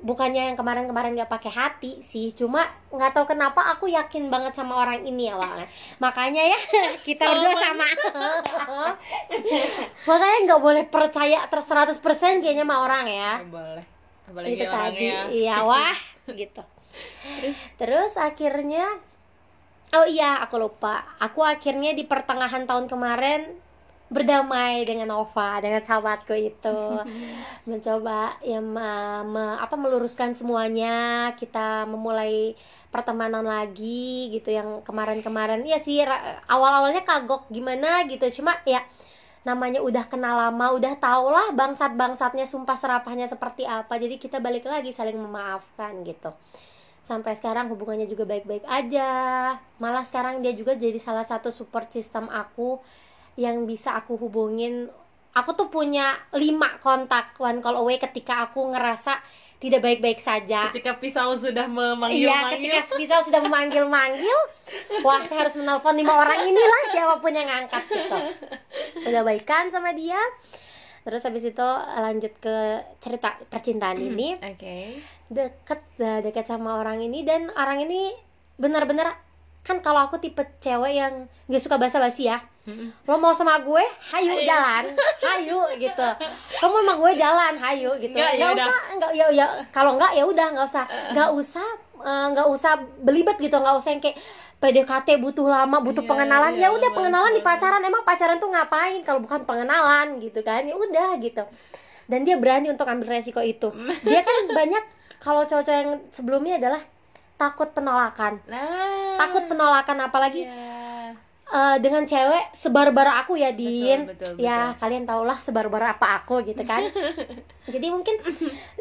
bukannya yang kemarin-kemarin nggak pakai hati sih cuma nggak tahu kenapa aku yakin banget sama orang ini awalnya makanya ya (laughs) kita berdua sama. (laughs) Makanya nggak boleh percaya ter 100% kayaknya sama orang ya. Boleh. Apalagi itu tadi. Orangnya iya wah gitu. Terus akhirnya oh iya aku lupa. Aku akhirnya di pertengahan tahun kemarin berdamai dengan Nova dengan sahabatku itu. (laughs) Mencoba ya me- me- apa meluruskan semuanya. Kita memulai pertemanan lagi gitu yang kemarin-kemarin. Ya sih awal-awalnya kagok gimana gitu. Cuma ya namanya udah kenal lama udah tau lah bangsat-bangsatnya sumpah serapahnya seperti apa. Jadi kita balik lagi saling memaafkan gitu. Sampai sekarang hubungannya juga baik-baik aja. Malah sekarang dia juga jadi salah satu support system aku yang bisa aku hubungin. Aku tuh punya lima kontak one call away ketika aku ngerasa tidak baik-baik saja. Ketika pisau sudah memanggil Iya, ketika pisau sudah memanggil-manggil, (laughs) wah saya harus menelpon lima orang inilah siapa pun yang ngangkat gitu. Udah baikan sama dia. Terus habis itu lanjut ke cerita percintaan ini. oke. Deket dah, deket sama orang ini dan orang ini benar-benar kan kalau aku tipe cewek yang gak suka basa-basi ya. Lo mau sama gue hayu Ayo. jalan. Hayu gitu. Lo mau sama gue jalan hayu gitu. Nggak ya usah enggak ya ya. Kalau enggak ya udah nggak usah. Nggak usah eh, nggak usah belibet gitu. Nggak usah yang kayak PDKT butuh lama butuh Iya, pengenalan. iya, ya udah betul. pengenalan di pacaran. Emang pacaran tuh ngapain? Kalau bukan pengenalan gitu kan. Ya udah gitu. Dan dia berani untuk ambil resiko itu. Dia kan banyak kalau cowok-cowok yang sebelumnya adalah takut penolakan. Nah. Takut penolakan apalagi Iya. eh, dengan cewek sebar-bara aku ya Din. Betul, betul, ya kalian tau lah sebar-bara apa aku gitu kan. (laughs) Jadi mungkin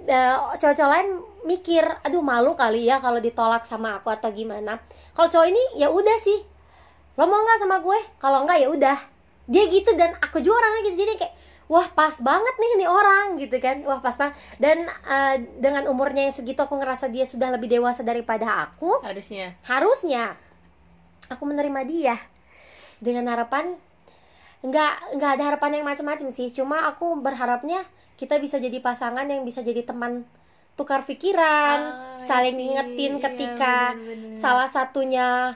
eh, cowok-cowok lain mikir aduh malu kali ya kalau ditolak sama aku atau gimana. Kalau cowok ini ya udah sih. Lo mau nggak sama gue? Kalau nggak ya udah. Dia gitu dan aku juga orangnya gitu. Jadi kayak wah pas banget nih ini orang gitu kan. Wah pas banget. Dan eh, dengan umurnya yang segitu aku ngerasa dia sudah lebih dewasa daripada aku. Harusnya. Harusnya aku menerima dia dengan harapan nggak nggak ada harapan yang macam-macam sih. Cuma aku berharapnya kita bisa jadi pasangan yang bisa jadi teman tukar pikiran Ah, saling I see. ngingetin Iya, ketika bener-bener. salah satunya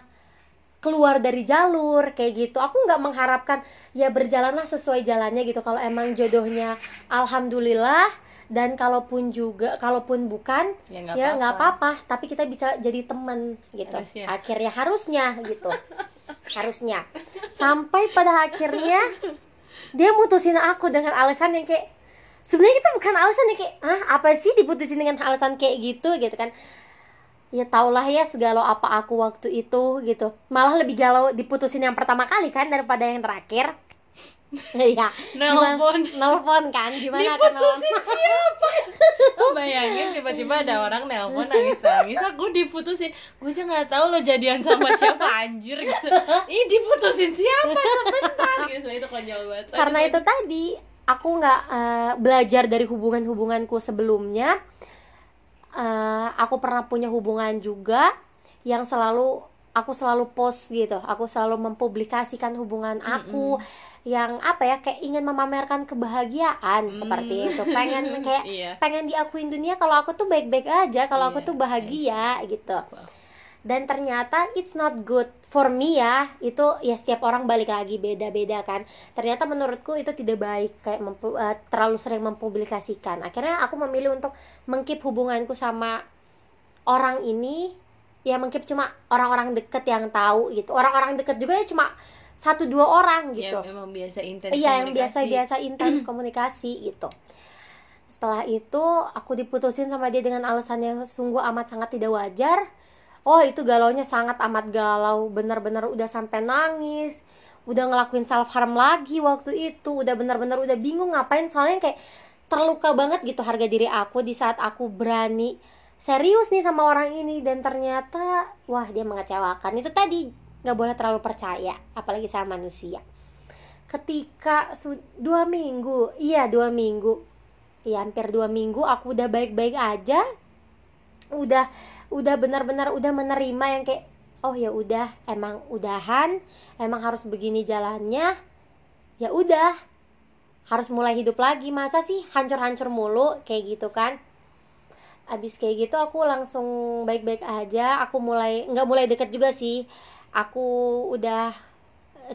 keluar dari jalur kayak gitu. Aku nggak mengharapkan ya berjalanlah sesuai jalannya gitu. Kalau emang jodohnya alhamdulillah dan kalaupun juga kalaupun bukan ya nggak ya apa-apa. tapi kita bisa jadi temen gitu. Harusnya. akhirnya harusnya gitu. Harusnya. Sampai pada akhirnya dia mutusin aku dengan alasan yang kayak sebenarnya itu bukan alasan yang kayak ah apa sih diputusin dengan alasan kayak gitu gitu kan ya taulah ya segalau apa aku waktu itu gitu. Malah lebih galau diputusin yang pertama kali kan daripada yang terakhir. (laughs) Iya, Nelpon. nelpon kan? Gimana nelpon? Diputusin siapa? (laughs) Lo bayangin tiba-tiba ada orang nelpon nangis nangis aku diputusin. Gue aja nggak tahu lo jadian sama siapa anjir gitu. Ih diputusin siapa? Sebentar gitu. Itu konyol banget. Karena itu tadi aku nggak eh, belajar dari hubungan-hubunganku sebelumnya Eh, aku pernah punya hubungan juga yang selalu aku selalu post gitu. Aku selalu mempublikasikan hubungan aku yang apa ya kayak ingin memamerkan kebahagiaan Hmm. seperti itu. Pengen (laughs) kayak iya. pengen diakuin dunia kalau aku tuh baik-baik aja kalau aku Iya, tuh bahagia gitu. Wow. Dan ternyata it's not good for me ya itu ya setiap orang balik lagi beda-beda kan ternyata menurutku itu tidak baik kayak mempu- eh, terlalu sering mempublikasikan akhirnya aku memilih untuk mengkip hubunganku sama orang ini ya mengkip cuma orang-orang deket yang tahu gitu orang-orang deket juga ya cuma satu dua orang gitu yang memang biasa intens Iya, yang komunikasi. biasa-biasa (clears throat) intens komunikasi gitu. Setelah itu aku diputusin sama dia dengan alasan yang sungguh amat sangat tidak wajar. Oh, itu galaunya sangat amat galau, benar-benar udah sampai nangis, udah ngelakuin self harm lagi waktu itu, udah benar-benar udah bingung ngapain. Soalnya kayak terluka banget gitu harga diri aku di saat aku berani serius nih sama orang ini. Dan ternyata wah dia mengecewakan. Itu tadi nggak boleh terlalu percaya, apalagi sama manusia. Ketika dua minggu. Iya dua minggu. Iya hampir dua minggu aku udah baik-baik aja udah udah benar-benar udah menerima yang kayak oh ya udah emang udahan emang harus begini jalannya ya udah harus mulai hidup lagi. Masa sih hancur-hancur mulu kayak gitu kan? Abis kayak gitu aku langsung baik-baik aja aku mulai nggak mulai deket juga sih. Aku udah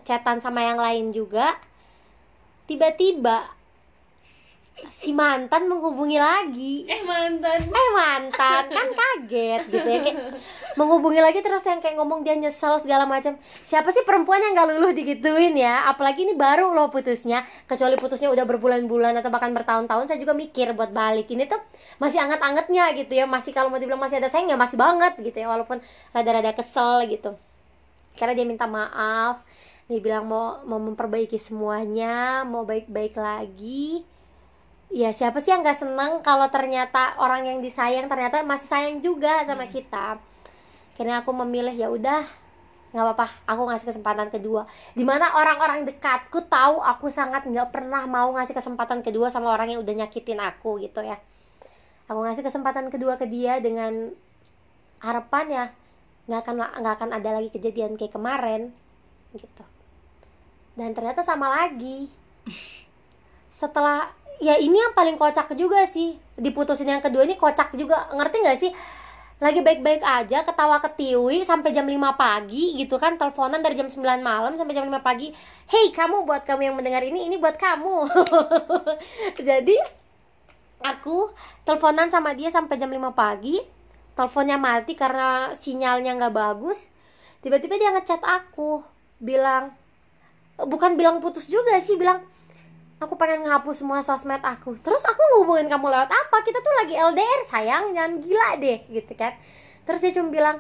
chatan sama yang lain juga. Tiba-tiba si mantan menghubungi lagi. Eh mantan. Eh mantan. Kan kaget gitu ya. Kayak menghubungi lagi terus yang kayak ngomong dia nyesel segala macam. Siapa sih perempuan yang gak luluh digituin ya? Apalagi ini baru loh putusnya. Kecuali putusnya udah berbulan-bulan atau bahkan bertahun-tahun saya juga mikir buat balik. Ini tuh masih anget-angetnya gitu ya. Masih kalau mau dibilang masih ada sayang ya masih banget gitu ya. Walaupun rada-rada kesel gitu. Karena dia minta maaf. Dia bilang mau mau memperbaiki semuanya mau baik-baik lagi ya siapa sih yang nggak seneng kalau ternyata orang yang disayang ternyata masih sayang juga sama kita? Akhirnya aku memilih ya udah nggak apa-apa aku ngasih kesempatan kedua. Di mana orang-orang dekatku tahu aku sangat nggak pernah mau ngasih kesempatan kedua sama orang yang udah nyakitin aku gitu ya. Aku ngasih kesempatan kedua ke dia dengan harapan ya nggak akan nggak akan ada lagi kejadian kayak kemarin gitu. Dan ternyata sama lagi. (laughs) Setelah ya ini yang paling kocak juga sih. Diputusin yang kedua ini kocak juga. Ngerti nggak sih? Lagi baik-baik aja ketawa ketiwi sampai jam 5 pagi gitu kan. Teleponan dari jam 9 malam sampai jam 5 pagi. Hey kamu buat kamu yang mendengar ini ini buat kamu. (laughs) Jadi aku teleponan sama dia sampai jam 5 pagi. Teleponnya mati karena sinyalnya nggak bagus. Tiba-tiba dia ngechat aku bilang bukan bilang putus juga sih bilang aku pengen ngapus semua sosmed aku. Terus aku ngubungin kamu lewat apa? Kita tuh lagi LDR sayang. Jangan gila deh gitu kan. Terus dia cuma bilang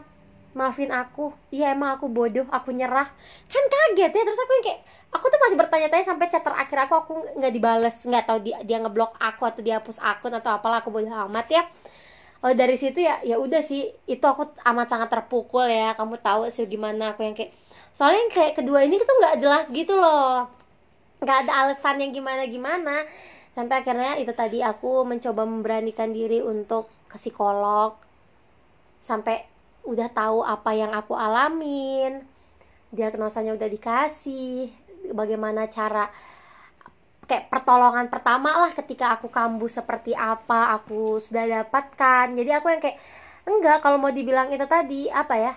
maafin aku. Iya emang aku bodoh. Aku nyerah. Kan kaget ya. Terus aku yang kayak aku tuh masih bertanya-tanya sampai chat terakhir aku aku nggak dibales. Nggak tahu dia dia ngeblok aku atau dia hapus akun atau apalah. Aku bodoh amat ya. Oh dari situ ya ya udah sih. Itu aku amat sangat terpukul ya. Kamu tahu sih gimana. Aku yang kayak soalnya yang kayak kedua ini tuh nggak jelas gitu loh nggak ada alasan yang gimana gimana sampai akhirnya itu tadi aku mencoba memberanikan diri untuk ke psikolog. Sampai udah tahu apa yang aku alamin diagnosanya udah dikasih bagaimana cara kayak pertolongan pertama lah ketika aku kambuh seperti apa aku sudah dapatkan. Jadi aku yang kayak enggak kalau mau dibilang itu tadi apa ya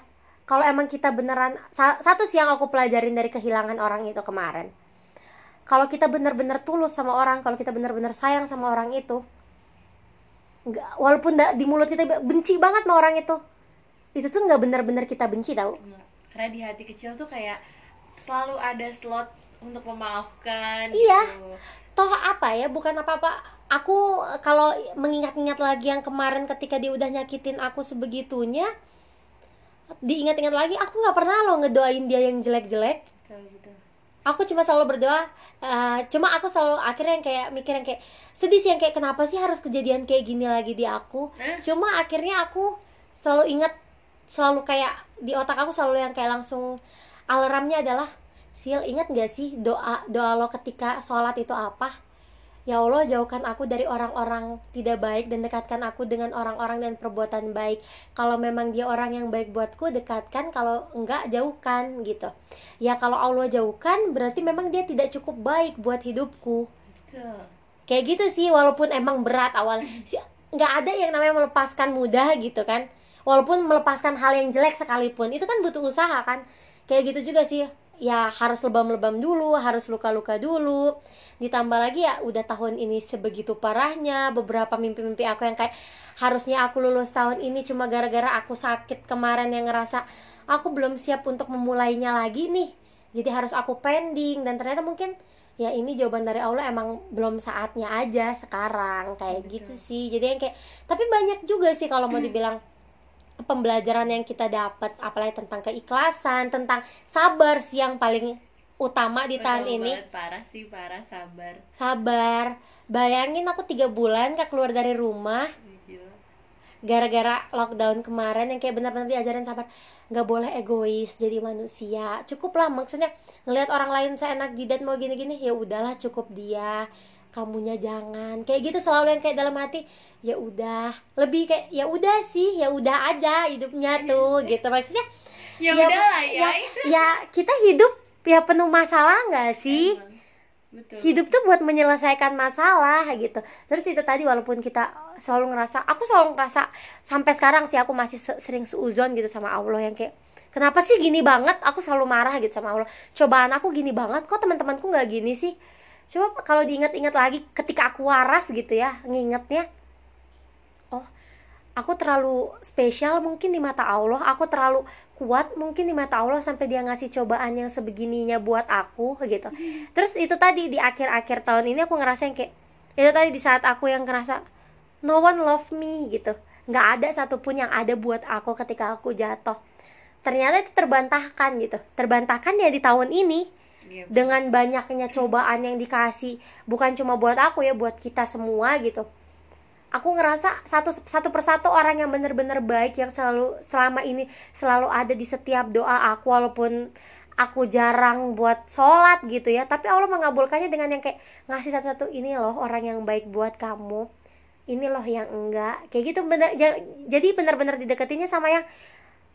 kalau emang kita beneran sa- satu sih yang aku pelajarin dari kehilangan orang itu kemarin kalau kita benar-benar tulus sama orang kalau kita benar-benar sayang sama orang itu nggak walaupun da- di mulut kita benci banget sama orang itu itu tuh nggak benar-benar kita benci tau karena di hati kecil tuh kayak selalu ada slot untuk memaafkan Iya. gitu. toh apa ya bukan apa-apa aku kalau mengingat-ingat lagi yang kemarin ketika dia udah nyakitin aku sebegitunya diingat-ingat lagi aku nggak pernah loh ngedoain dia yang jelek-jelek kayak gitu aku cuma selalu berdoa uh, cuma aku selalu akhirnya yang kayak mikir yang kayak sedih sih yang kayak kenapa sih harus kejadian kayak gini lagi di aku Eh? cuma akhirnya aku selalu ingat selalu kayak di otak aku selalu yang kayak langsung alarmnya adalah Sil ingat gak sih doa doa lo ketika sholat itu apa Ya Allah jauhkan aku dari orang-orang tidak baik dan dekatkan aku dengan orang-orang dan perbuatan baik. Kalau memang dia orang yang baik buatku dekatkan. Kalau enggak jauhkan gitu. Ya kalau Allah jauhkan berarti memang dia tidak cukup baik buat hidupku. Betul. kayak gitu sih walaupun emang berat awal. Si- nggak ada yang namanya melepaskan mudah gitu kan. Walaupun melepaskan hal yang jelek sekalipun itu kan butuh usaha kan. Kayak gitu juga sih ya harus lebam-lebam dulu harus luka-luka dulu. Ditambah lagi ya udah tahun ini sebegitu parahnya beberapa mimpi-mimpi aku yang kayak harusnya aku lulus tahun ini cuma gara-gara aku sakit kemarin yang ngerasa aku belum siap untuk memulainya lagi nih. Jadi harus aku pending. Dan ternyata mungkin ya ini jawaban dari Allah emang belum saatnya aja sekarang kayak Betul. gitu sih. Jadi yang kayak tapi banyak juga sih kalau mau dibilang pembelajaran yang kita dapat apalagi tentang keikhlasan tentang sabar sih yang paling utama di tahun Betul ini. banget, parah sih parah sabar. Sabar. Bayangin aku tiga bulan gak keluar dari rumah. Gara-gara lockdown kemarin yang kayak benar-benar diajarin sabar. Nggak boleh egois jadi manusia. Cukup lah maksudnya ngelihat orang lain seenak jidat mau gini-gini ya udahlah cukup dia kamunya jangan. Kayak gitu selalu yang kayak dalam hati ya udah. Lebih kayak ya udah sih ya udah aja hidupnya tuh. (laughs) Gitu. Maksudnya ya, Ya, udah lah ya, ya ya kita hidup ya penuh masalah nggak sih? Emang. betul. Hidup tuh buat menyelesaikan masalah gitu. Terus itu tadi walaupun kita selalu ngerasa aku selalu ngerasa sampai sekarang sih aku masih se- sering suuzon gitu sama Allah yang kayak kenapa sih gini banget? Aku selalu marah gitu sama Allah. Cobaan aku gini banget kok teman-temanku nggak gini sih coba kalau diingat-ingat lagi ketika aku waras gitu ya ngingetnya oh aku terlalu spesial mungkin di mata Allah aku terlalu kuat mungkin di mata Allah sampai dia ngasih cobaan yang sebegininya buat aku gitu. (laughs) Terus itu tadi di akhir-akhir tahun ini aku ngerasa yang kayak itu tadi di saat aku yang ngerasa no one love me gitu. Nggak ada satupun yang ada buat aku ketika aku jatuh. Ternyata itu terbantahkan gitu. Terbantahkan ya di tahun ini Iya, dengan banyaknya cobaan yang dikasih bukan cuma buat aku ya buat kita semua gitu. Aku ngerasa satu satu persatu orang yang bener-bener baik yang selalu selama ini selalu ada di setiap doa aku walaupun aku jarang buat sholat gitu ya. Tapi Allah mengabulkannya dengan yang kayak ngasih satu-satu ini loh orang yang baik buat kamu ini loh yang enggak. Kayak gitu bener ja- jadi bener-bener dideketinnya sama yang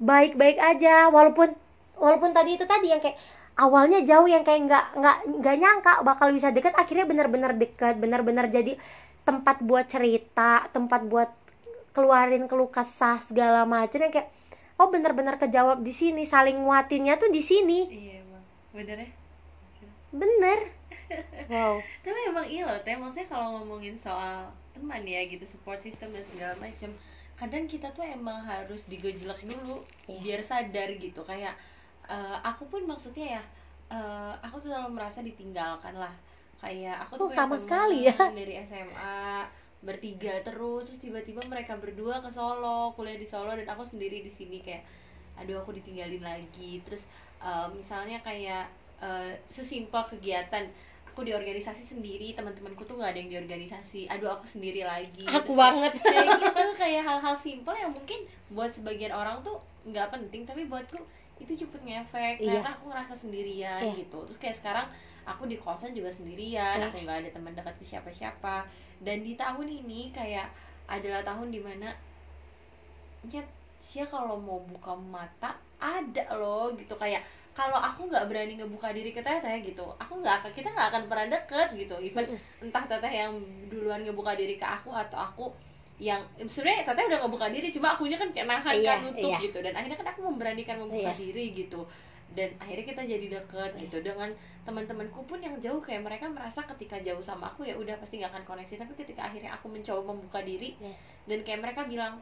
baik-baik aja walaupun walaupun tadi itu tadi yang kayak awalnya jauh yang kayak nggak nggak nggak nyangka bakal bisa deket akhirnya benar-benar deket benar-benar jadi tempat buat cerita tempat buat keluarin keluh kesah segala macam yang kayak oh benar-benar kejawab di sini saling nguatinnya tuh di sini. Iya emang. Bener ya? Bener. (laughs) Wow. Tapi emang iya loh teh. Maksudnya kalau ngomongin soal teman ya gitu support system dan segala macam kadang kita tuh emang harus digojlek dulu Iya. biar sadar gitu. Kayak eh, aku pun maksudnya ya eh, aku tuh selalu merasa ditinggalkan lah kayak aku tuh Oh, sama sekali ya. dari SMA bertiga terus terus tiba-tiba mereka berdua ke Solo kuliah di Solo dan aku sendiri di sini kayak aduh aku ditinggalin lagi. Terus eh, misalnya kayak eh, sesimpel kegiatan aku di organisasi sendiri teman-temanku tuh nggak ada yang di organisasi aduh aku sendiri lagi. Aku Terus banget. (laughs) kayak gitu kayak hal-hal simpel yang mungkin buat sebagian orang tuh nggak penting tapi buatku itu cepet ngefek. Iya. karena aku ngerasa sendirian Iya. gitu. Terus kayak sekarang aku di kosan juga sendirian. Iya. aku nggak ada teman dekat ke siapa-siapa. Dan di tahun ini kayak adalah tahun di mana nyet Sia kalau mau buka mata ada loh gitu. Kayak kalau aku nggak berani ngebuka diri ke teteh gitu aku nggak akan kita nggak akan pernah deket gitu. Even entah teteh yang duluan ngebuka diri ke aku atau aku yang sebenarnya teteh udah ngebuka diri cuma akunya kan kayak nahan Iya, kan nutup iya. gitu dan akhirnya kan aku memberanikan membuka Iya. diri gitu dan akhirnya kita jadi deket Iya. gitu dengan teman-temanku pun yang jauh kayak mereka merasa ketika jauh sama aku ya udah pasti nggak akan koneksi tapi ketika akhirnya aku mencoba membuka diri Iya. dan kayak mereka bilang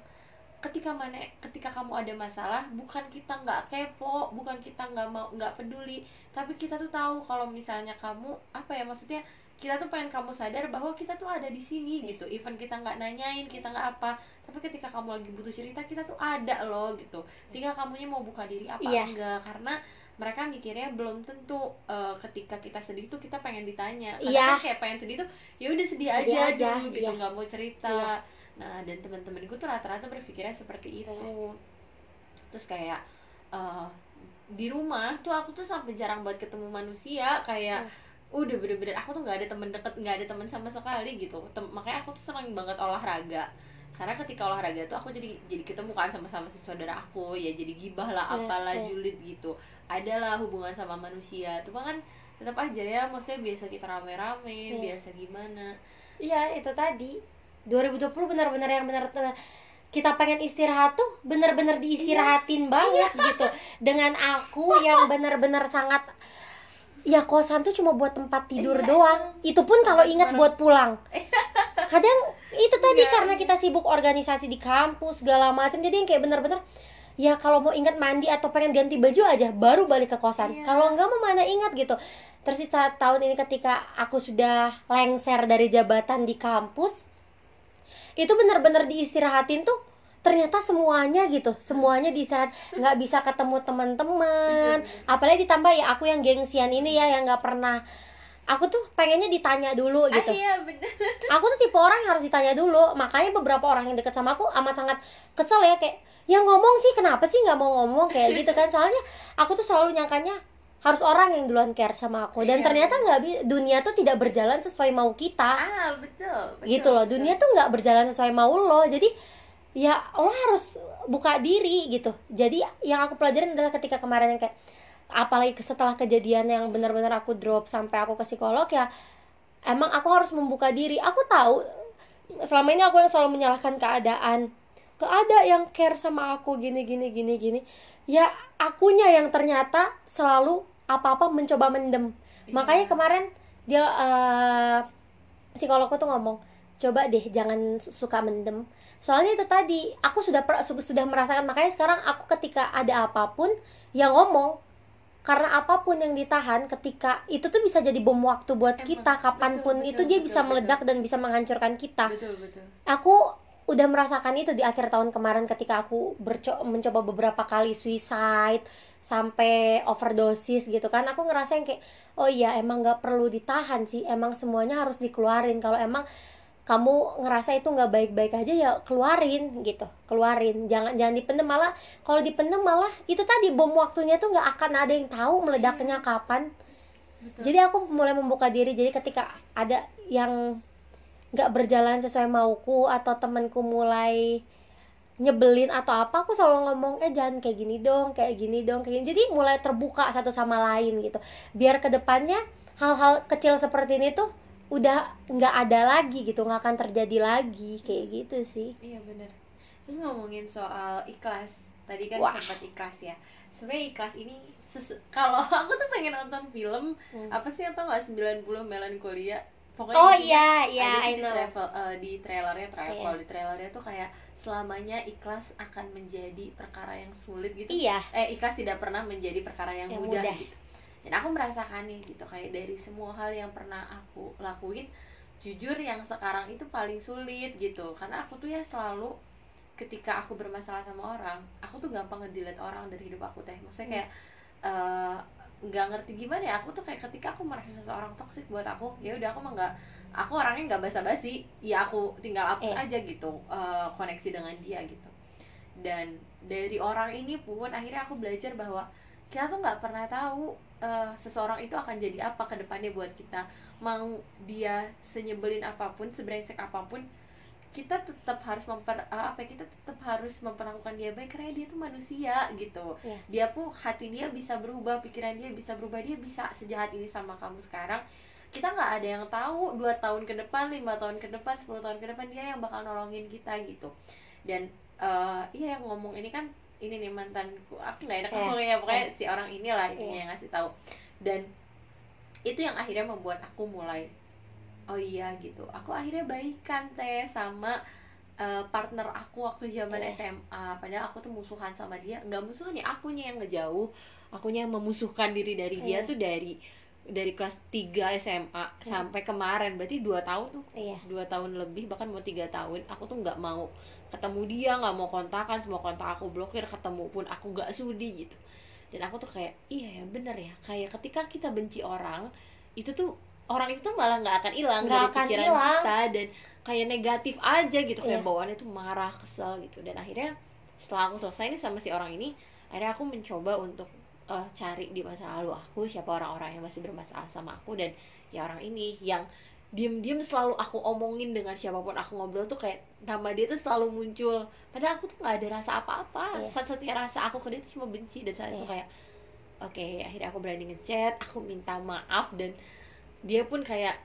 ketika mana ketika kamu ada masalah bukan kita nggak kepo bukan kita nggak mau nggak peduli tapi kita tuh tahu kalau misalnya kamu apa ya maksudnya kita tuh pengen kamu sadar bahwa kita tuh ada di sini gitu. Even kita nggak nanyain kita nggak apa. Tapi ketika kamu lagi butuh cerita kita tuh ada loh gitu. Tinggal kamunya mau buka diri apa Iya. enggak. Karena mereka mikirnya belum tentu eh, ketika kita sedih tuh kita pengen ditanya. Kadang Iya. kan kayak pengen sedih tuh ya udah sedih, Sedih aja, aja, dulu gitu iya. nggak mau cerita. Iya. nah dan teman-temanku tuh rata-rata berpikirnya seperti itu. Terus kayak eh, di rumah tuh aku tuh sampai jarang buat ketemu manusia. Kayak udah bener-bener aku tuh nggak ada temen deket nggak ada temen sama sekali gitu. Tem- makanya aku tuh seneng banget olahraga. Karena ketika olahraga tuh aku jadi jadi ketemu kan sama-sama si saudara aku ya jadi gibah lah Iya, apalah iya. julid gitu. Adalah hubungan sama manusia tuh kan tetap aja ya maksudnya biasa kita rame-rame Iya. biasa gimana. Iya itu tadi. 2020 benar-benar yang benar kita pengen istirahat tuh benar-benar diistirahatin banget gitu. Dengan aku yang benar-benar sangat ya kosan tuh cuma buat tempat tidur Iya, doang. Itu pun kalau ingat buat pulang. (laughs) Kadang itu tadi Iya. karena kita sibuk organisasi di kampus segala macam jadi yang kayak benar-benar ya kalau mau ingat mandi atau pengen ganti baju aja baru balik ke kosan. Iya. kalau enggak mau mana ingat gitu. Terus di tahun ini ketika aku sudah lengser dari jabatan di kampus itu benar-benar diistirahatin tuh ternyata semuanya gitu semuanya diistirahat nggak bisa ketemu teman-teman. Apalagi ditambah ya aku yang gengsian ini ya yang nggak pernah. Aku tuh pengennya ditanya dulu gitu. ah, iya bener. (laughs) Aku tuh tipe orang yang harus ditanya dulu. Makanya beberapa orang yang deket sama aku amat sangat kesel ya kayak yang ngomong sih kenapa sih nggak mau ngomong? Kayak gitu kan. Soalnya aku tuh selalu nyangkanya harus orang yang duluan care sama aku. Dan Iya, ternyata nggak bi- dunia tuh tidak berjalan sesuai mau kita. Ah betul, betul gitu loh betul. dunia tuh nggak berjalan sesuai mau lo. Jadi ya lo harus buka diri gitu. Jadi yang aku pelajarin adalah ketika kemarin yang kayak apalagi setelah kejadian yang benar-benar aku drop sampai aku ke psikolog ya emang aku harus membuka diri. Aku tahu selama ini aku yang selalu menyalahkan keadaan. Gak ada yang care sama aku gini gini gini gini. Ya akunya yang ternyata selalu apa-apa mencoba mendem. Iya. makanya kemarin dia eh, psikologku tuh ngomong coba deh jangan suka mendem. Soalnya itu tadi aku sudah sudah merasakan. Makanya sekarang aku ketika ada apa pun yang ngomong karena apa pun yang ditahan ketika itu tuh bisa jadi bom waktu buat Emang, kita. Kapan pun betul, itu betul, dia betul, bisa betul. meledak dan bisa menghancurkan kita. Betul betul. Aku udah merasakan itu di akhir tahun kemarin ketika aku berco- mencoba beberapa kali suicide sampai overdosis gitu kan. Aku ngerasain kayak oh iya emang nggak perlu ditahan sih. Emang semuanya harus dikeluarin. Kalau emang kamu ngerasa itu nggak baik-baik aja ya keluarin gitu keluarin. Jangan jangan dipendem malah kalau dipendem malah itu tadi bom waktunya tuh nggak akan ada yang tahu meledaknya kapan. Betul. jadi aku mulai membuka diri jadi ketika ada yang nggak berjalan sesuai mauku atau temanku mulai nyebelin atau apa aku selalu ngomong eh jangan kayak gini dong kayak gini dong kayak gini. Jadi mulai terbuka satu sama lain gitu. Biar ke depannya hal-hal kecil seperti ini tuh udah nggak ada lagi gitu nggak akan terjadi lagi kayak gitu sih. Iya bener. Terus ngomongin soal ikhlas Tadi kan Wah. sempat ikhlas ya. Sebenarnya ikhlas ini Kalau (laughs) aku tuh pengen nonton film Hmm. Apa sih yang tau gak 90 Melancholia? Pokoknya oh iya iya di travel eh, di trailernya travel. Iya. di trailernya tuh kayak selamanya ikhlas akan menjadi perkara yang sulit gitu. Iya. Eh ikhlas tidak pernah menjadi perkara yang, Yang mudah, mudah. gitu dan aku merasakannya gitu. Kayak dari semua hal yang pernah aku lakuin jujur yang sekarang itu paling sulit gitu. Karena aku tuh ya selalu ketika aku bermasalah sama orang aku tuh gampang ngedelete orang dari hidup aku teh. Maksudnya kayak eh, nggak ngerti gimana ya. Aku tuh kayak ketika aku merasa seseorang toksik buat aku ya udah aku mah nggak aku orangnya nggak basa-basi. Ya aku tinggal hapus Eh. aja gitu. Eh, koneksi dengan dia gitu. Dan dari orang ini pun akhirnya aku belajar bahwa kita tuh nggak pernah tahu eh, seseorang itu akan jadi apa ke depannya buat kita. Mau dia senyebelin apa pun sebrengsek apa pun kita tetap harus memper eh, apa ya, kita tetap harus memperlakukan dia baik karena dia tuh manusia gitu. Iya. dia pun hati dia bisa berubah pikiran dia bisa berubah dia bisa sejahat ini sama kamu sekarang. Kita nggak ada yang tahu dua tahun ke depan lima tahun ke depan 10 tahun ke depan dia yang bakal nolongin kita gitu. Dan eh iya yang ngomong ini kan ini nih mantanku. Aku nggak enak Eh, ngomongnya pokoknya si orang inilah ini Iya. yang ngasih tahu. Dan itu yang akhirnya membuat aku mulai oh iya gitu. Aku akhirnya baikan teh sama eh, partner aku waktu zaman Iya. SMA padahal aku tuh musuhan sama dia. Nggak musuhan ya akunya yang ngejauh. Akunya yang memusuhkan diri dari dia Iya. tuh dari dari kelas 3 SMA sampai kemarin berarti dua tahun tuh. Iya. Dua tahun lebih bahkan mau tiga tahun aku tuh nggak mau ketemu dia nggak mau kontakan semua kontak aku blokir ketemu pun aku nggak sudi gitu. Dan aku tuh kayak iya ya bener ya. Kayak ketika kita benci orang itu tuh orang itu tuh malah nggak akan hilang dari akan pikiran hilang. kita dan kayak negatif aja gitu. Kayak Iya. bawaannya tuh marah kesel gitu. Dan akhirnya setelah aku selesai nih sama si orang ini akhirnya aku mencoba untuk eh, cari di masa lalu aku siapa orang-orang yang masih bermasalah sama aku dan ya orang ini yang diem-diem selalu aku omongin dengan siapa pun aku ngobrol tuh kayak nama dia tuh selalu muncul padahal aku tuh nggak ada rasa apa-apa Iya. satu-satunya rasa aku ke dia tuh cuma benci dan saat itu Iya. kayak oke akhirnya aku berani ngechat aku minta maaf dan dia pun kayak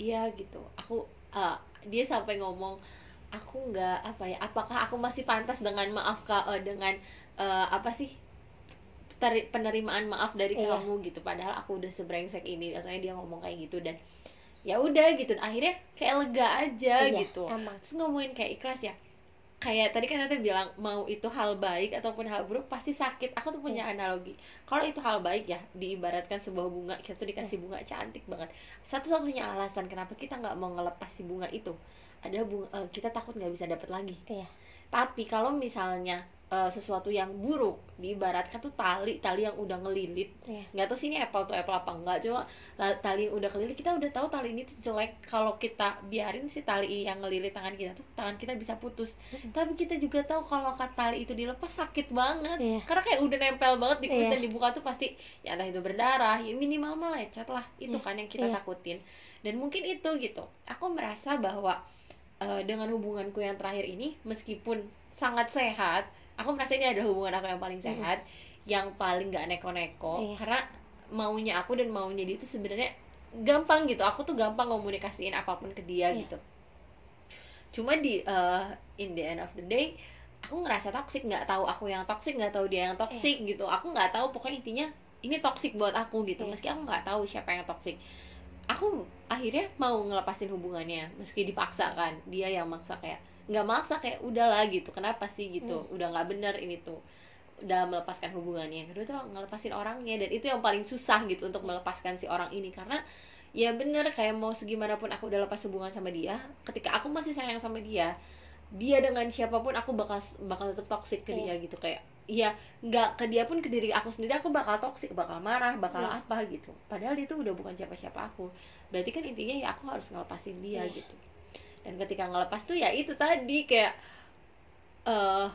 iya gitu aku eh, dia sampai ngomong aku nggak apa ya apakah aku masih pantas dengan maaf kak eh, dengan eh, apa sih teri- penerimaan maaf dari Iya. kamu gitu. Padahal aku udah sebrengsek ini katanya dia ngomong kayak gitu dan ya udah gitu. Akhirnya kayak lega aja iya gitu. emang. Terus ngomongin kayak ikhlas ya kayak tadi kan Tante bilang mau itu hal baik ataupun hal buruk pasti sakit. Aku tuh punya analogi. Kalau itu hal baik ya diibaratkan sebuah bunga kita tuh dikasih bunga cantik banget. Satu-satunya alasan kenapa kita nggak mau ngelepas si bunga itu ada bunga eh, kita takut nggak bisa dapat lagi. Iya. Tapi kalau misalnya eh, sesuatu yang buruk. Diibaratkan tuh tali tali yang udah ngelilit iya. Nggak tahu sih ini apple tuh apple apa enggak cuma tali yang udah kelilit kita udah tahu tali ini tuh jelek. Kalau kita biarin si tali yang ngelilit tangan kita tuh tangan kita bisa putus. Mm-mm. tapi kita juga tahu kalau ka- tali itu dilepas sakit banget. Iya. karena kayak udah nempel banget di kulit dan dibuka tuh pasti ya entah itu berdarah ya minimal melecet lah. Itu Iya. kan yang kita Iya. takutin. Dan mungkin itu gitu. Aku merasa bahwa eh, dengan hubunganku yang terakhir ini meskipun sangat sehat aku merasa ini adalah hubungan aku yang paling sehat yang paling gak neko-neko Iya. karena maunya aku dan maunya dia itu sebenarnya gampang gitu. Aku tuh gampang komunikasiin apa pun ke dia Iya. gitu. Cuma di eh, in the end of the day aku ngerasa toxic. Nggak tahu aku yang toxic nggak tahu dia yang toxic gitu. Aku nggak tahu pokoknya intinya ini toxic buat aku gitu. Iya. meski aku nggak tahu siapa yang toxic. Aku akhirnya mau ngelepasin hubungannya meski dipaksa kan. Dia yang maksa kayak nggak maksa kayak udahlah gitu. Kenapa sih? gitu. Udah nggak bener ini tuh. Udah melepaskan hubungannya. Yang kedua tuh ngelepasin orangnya. Dan itu yang paling susah gitu untuk melepaskan si orang ini. Karena ya bener kayak mau segimanapun aku udah lepas hubungan sama dia ketika aku masih sayang sama dia dia dengan siapa pun aku bakal bakal tetap toxic ke dia gitu. Kayak iya nggak ke dia pun ke diri aku sendiri aku bakal toxic bakal marah bakal Iya. apa gitu. Padahal dia tuh udah bukan siapa-siapa aku. Berarti kan intinya ya aku harus ngelepasin dia Iya. gitu dan ketika ngelepas tuh ya itu tadi kayak eh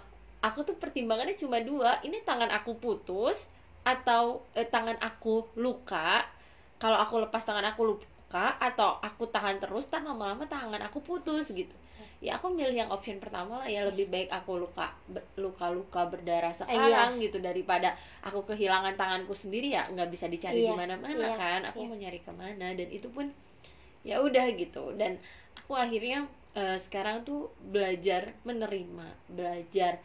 aku tuh pertimbangannya cuma dua. Ini tangan aku putus atau eh, tangan aku luka. Kalau aku lepas tangan aku luka atau aku tahan terus tan lama-lama tangan aku putus gitu. Ya aku milih yang option pertama lah ya lebih baik aku luka ber- luka-luka berdarah sekarang gitu. Daripada aku kehilangan tanganku sendiri ya nggak bisa dicari di Iya, mana-mana iya, kan. Aku iya. mau nyari ke mana. Dan itu pun ya udah gitu. Dan aku akhirnya eh, sekarang tuh belajar menerima belajar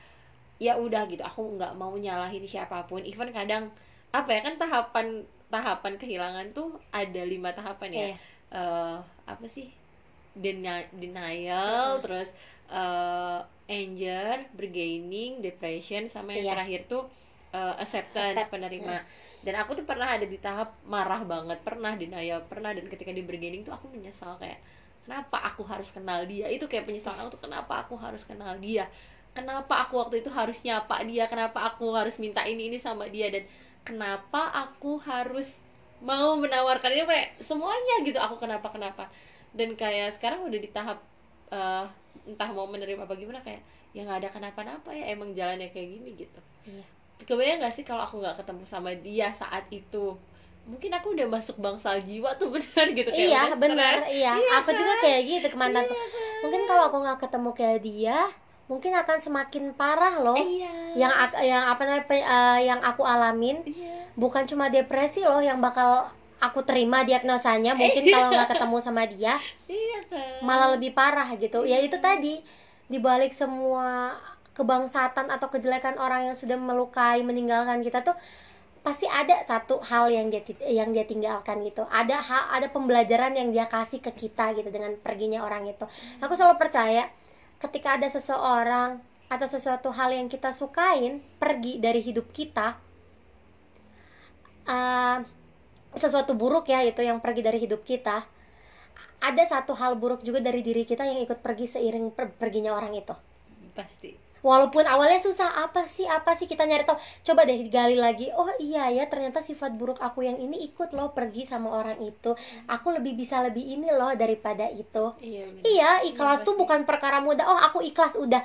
ya udah gitu. Aku nggak mau nyalahin siapa pun. Even kadang apa ya kan tahapan tahapan kehilangan tuh ada lima tahapan ya. Iya. Eh, apa sih? Deni- denial terus eh, anger bargaining depression sama yang Iya. terakhir tuh eh, acceptance Accept. penerima. dan aku tuh pernah ada di tahap marah banget pernah denial pernah. Dan ketika di bargaining tuh aku menyesal kayak kenapa aku harus kenal dia? Itu kayak penyesalan aku tuh kenapa aku harus kenal dia? Kenapa aku waktu itu harus nyapa dia? Kenapa aku harus minta ini ini sama dia? Dan kenapa aku harus mau menawarkan ini kayak semuanya gitu aku kenapa kenapa? Dan kayak sekarang udah di tahap eh, entah mau menerima apa gimana kayak ya nggak ada kenapa-napa ya emang jalannya kayak gini gitu. Iya. kebayang gak sih kalau aku nggak ketemu sama dia saat itu mungkin aku udah masuk bangsal jiwa tuh (laughs) benar gitu kayak iya benar iya. Iya aku juga kan? kayak gitu ke mantanku Iya kan? mungkin kalau aku nggak ketemu kayak dia mungkin akan semakin parah loh. Iya. Yang yang apa namanya eh, yang aku alamin. Iya. Bukan cuma depresi loh yang bakal aku terima diagnosanya. (laughs) Mungkin kalau nggak ketemu sama dia iya kan? malah lebih parah gitu. Ya itu tadi. Dibalik semua kebangsatan atau kejelekan orang yang sudah melukai meninggalkan kita tuh pasti ada satu hal yang dia yang dia tinggalkan gitu. Ada hal ada pembelajaran yang dia kasih ke kita gitu dengan perginya orang itu. Aku selalu percaya ketika ada seseorang atau sesuatu hal yang kita sukain pergi dari hidup kita eh, sesuatu buruk ya itu yang pergi dari hidup kita ada satu hal buruk juga dari diri kita yang ikut pergi seiring per- perginya orang itu. Pasti walaupun awalnya susah apa sih apa sih kita nyari tahu? Coba deh digali lagi. Oh iya ya ternyata sifat buruk aku yang ini ikut loh pergi sama orang itu. Aku lebih bisa lebih ini loh daripada itu. Iya bener. iya ikhlas Bener tuh bukan perkara mudah. Oh aku ikhlas udah.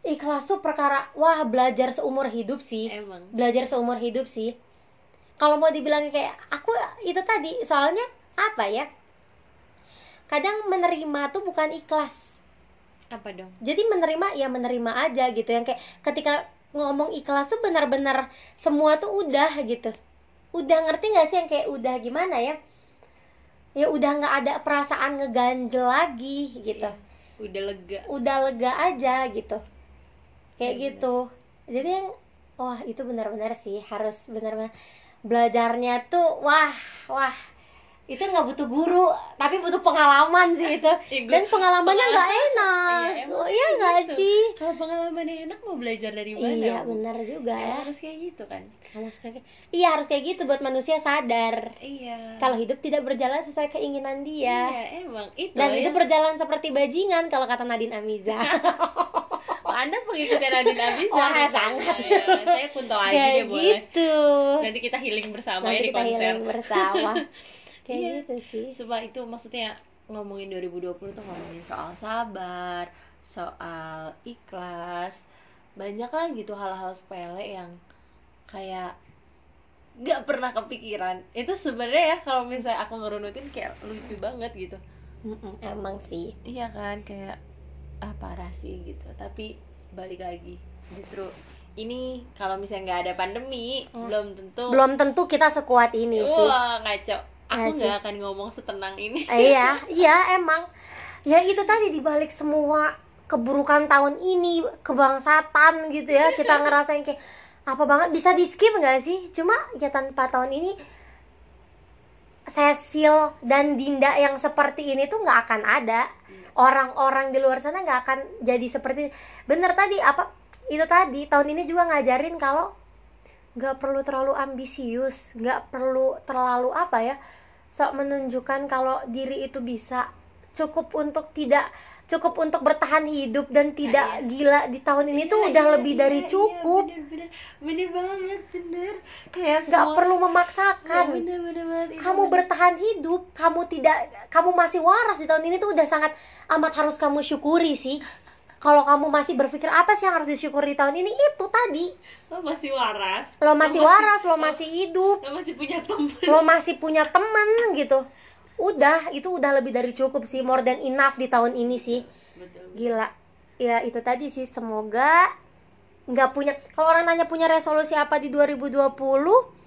Ikhlas tuh perkara wah belajar seumur hidup sih. Emang. Belajar seumur hidup sih. Kalau mau dibilang kayak aku itu tadi soalnya apa ya? Kadang menerima tuh bukan ikhlas apa dong? Jadi menerima ya menerima aja gitu. Yang kayak ketika ngomong ikhlas tuh benar-benar semua tuh udah gitu. Udah ngerti nggak sih yang kayak udah gimana ya? Ya udah nggak ada perasaan ngeganjel lagi gitu. Iya. udah lega. Udah lega aja gitu. Kayak Benar. gitu. jadi yang wah itu benar-benar sih harus benar-benar belajarnya tuh wah wah itu nggak butuh guru tapi butuh pengalaman sih itu. Gua- dan pengalamannya nggak enak. Iya, oh, iya nggak gitu. sih? Kalau pengalamannya enak mau belajar dari mana? Iya benar juga Emang ya. harus kayak gitu kan. Harus kayak iya harus kayak gitu buat manusia sadar. Iya. Kalau hidup tidak berjalan sesuai keinginan dia. Iya emang itu dan ya. hidup berjalan seperti bajingan kalau kata Nadine Amiza. (laughs) Oh, anda pengikutnya Nadine Abiza Wah, rupanya. sangat. Ya, saya Kunto kayak deh boleh. gitu. Nanti kita healing bersama nanti ya di kita konser. healing bersama (laughs) kayak Iya. gitu sih Coba itu maksudnya ngomongin 2020 tuh ngomongin soal sabar, soal ikhlas, banyak lah gitu hal-hal sepele yang kayak gak pernah kepikiran. Itu sebenarnya ya kalau misalnya aku ngerunutin kayak lucu banget gitu. Emang sih Iya kan kayak ah parah sih gitu. Tapi balik lagi justru ini kalau misalnya nggak ada pandemi Hmm. belum tentu belum tentu kita sekuat ini sih wah ngaco. Aku Iya nggak akan ngomong setenang ini. Eh, iya iya emang. Ya itu tadi dibalik semua keburukan tahun ini kebangsatan gitu ya. Kita (laughs) ngerasain kayak apa banget bisa di skip nggak sih? Cuma ya tanpa tahun ini Cecil dan Dinda yang seperti ini tuh nggak akan ada. Orang-orang di luar sana nggak akan jadi seperti bener tadi apa itu tadi tahun ini juga ngajarin kalau nggak perlu terlalu ambisius nggak perlu terlalu apa ya sok menunjukkan kalau diri itu bisa. Cukup untuk tidak cukup untuk bertahan hidup dan tidak iya. gila di tahun ini tuh Iya, udah iya, lebih iya, dari iya, cukup. bener, bener, bener banget bener. Kayak nggak semua- perlu Iya, memaksakan bener, bener banget, itu kamu bener. bertahan hidup kamu tidak kamu masih waras di tahun ini tuh udah sangat amat harus kamu syukuri sih kalau kamu masih berpikir apa sih yang harus disyukuri di tahun ini? Itu tadi. Lo masih waras. Lo masih waras lo masih hidup. lo masih punya temen. Lo masih punya temen gitu. Udah itu udah lebih dari cukup sih. More than enough di tahun ini sih. Betul. Gila. Ya itu tadi sih. Semoga nggak punya kalau orang nanya punya resolusi apa di 2020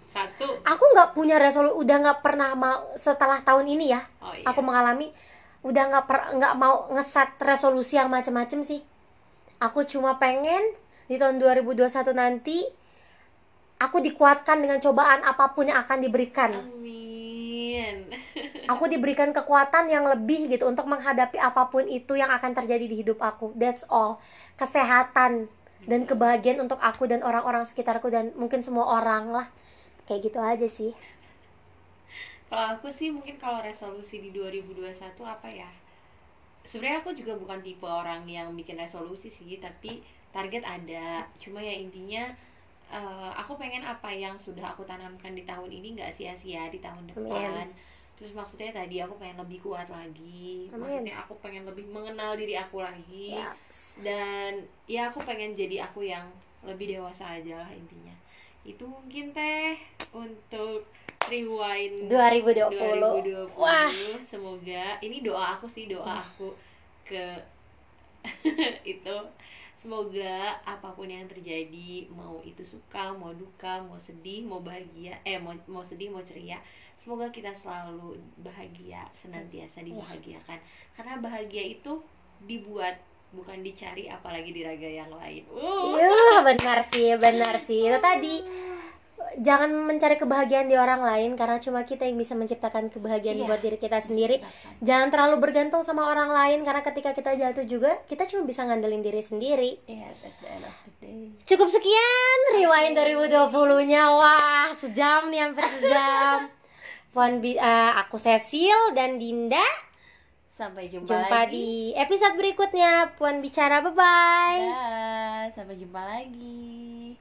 satu. aku nggak punya resolusi udah nggak pernah mau setelah tahun ini ya. Oh iya. Aku mengalami udah nggak per nggak mau ngeset resolusi yang macem-macem sih. Aku cuma pengen di tahun 2021 nanti aku dikuatkan dengan cobaan apa pun yang akan diberikan. Amin. (laughs) Aku diberikan kekuatan yang lebih gitu untuk menghadapi apa pun itu yang akan terjadi di hidup aku. That's all. Kesehatan dan kebahagiaan untuk aku dan orang-orang sekitarku dan mungkin semua orang lah. Kayak gitu aja sih kalau aku sih mungkin kalau resolusi di 2021 apa ya? Sebenarnya aku juga bukan tipe orang yang bikin resolusi sih tapi target ada. Cuma ya intinya eh, aku pengen apa yang sudah aku tanamkan di tahun ini nggak sia-sia di tahun depan. Terus maksudnya tadi aku pengen lebih kuat lagi. Amin. maksudnya aku pengen lebih mengenal diri aku lagi. Yaps. dan ya aku pengen jadi aku yang lebih dewasa aja lah intinya itu mungkin teh untuk rewind 2020 2020 Wah. semoga ini doa aku sih doa aku ke (laughs) itu. Semoga apa pun yang terjadi mau itu suka mau duka mau sedih mau bahagia eh mau mau sedih mau ceria semoga kita selalu bahagia senantiasa dibahagiakan. Karena bahagia itu dibuat bukan dicari apalagi di raga yang lain. Uh. Iya benar sih benar sih. Itu tadi jangan mencari kebahagiaan di orang lain karena cuma kita yang bisa menciptakan kebahagiaan Iya. buat diri kita sendiri. jangan terlalu bergantung sama orang lain karena ketika kita jatuh juga kita cuma bisa ngandelin diri sendiri. Iya, at the end of the day. cukup sekian rewind 2020 nya wah sejam nih hampir sejam. (laughs) Puan eh, aku Cecil dan Dinda sampai jumpa, jumpa lagi. di episode berikutnya. Puan bicara bye bye Dah, sampai jumpa lagi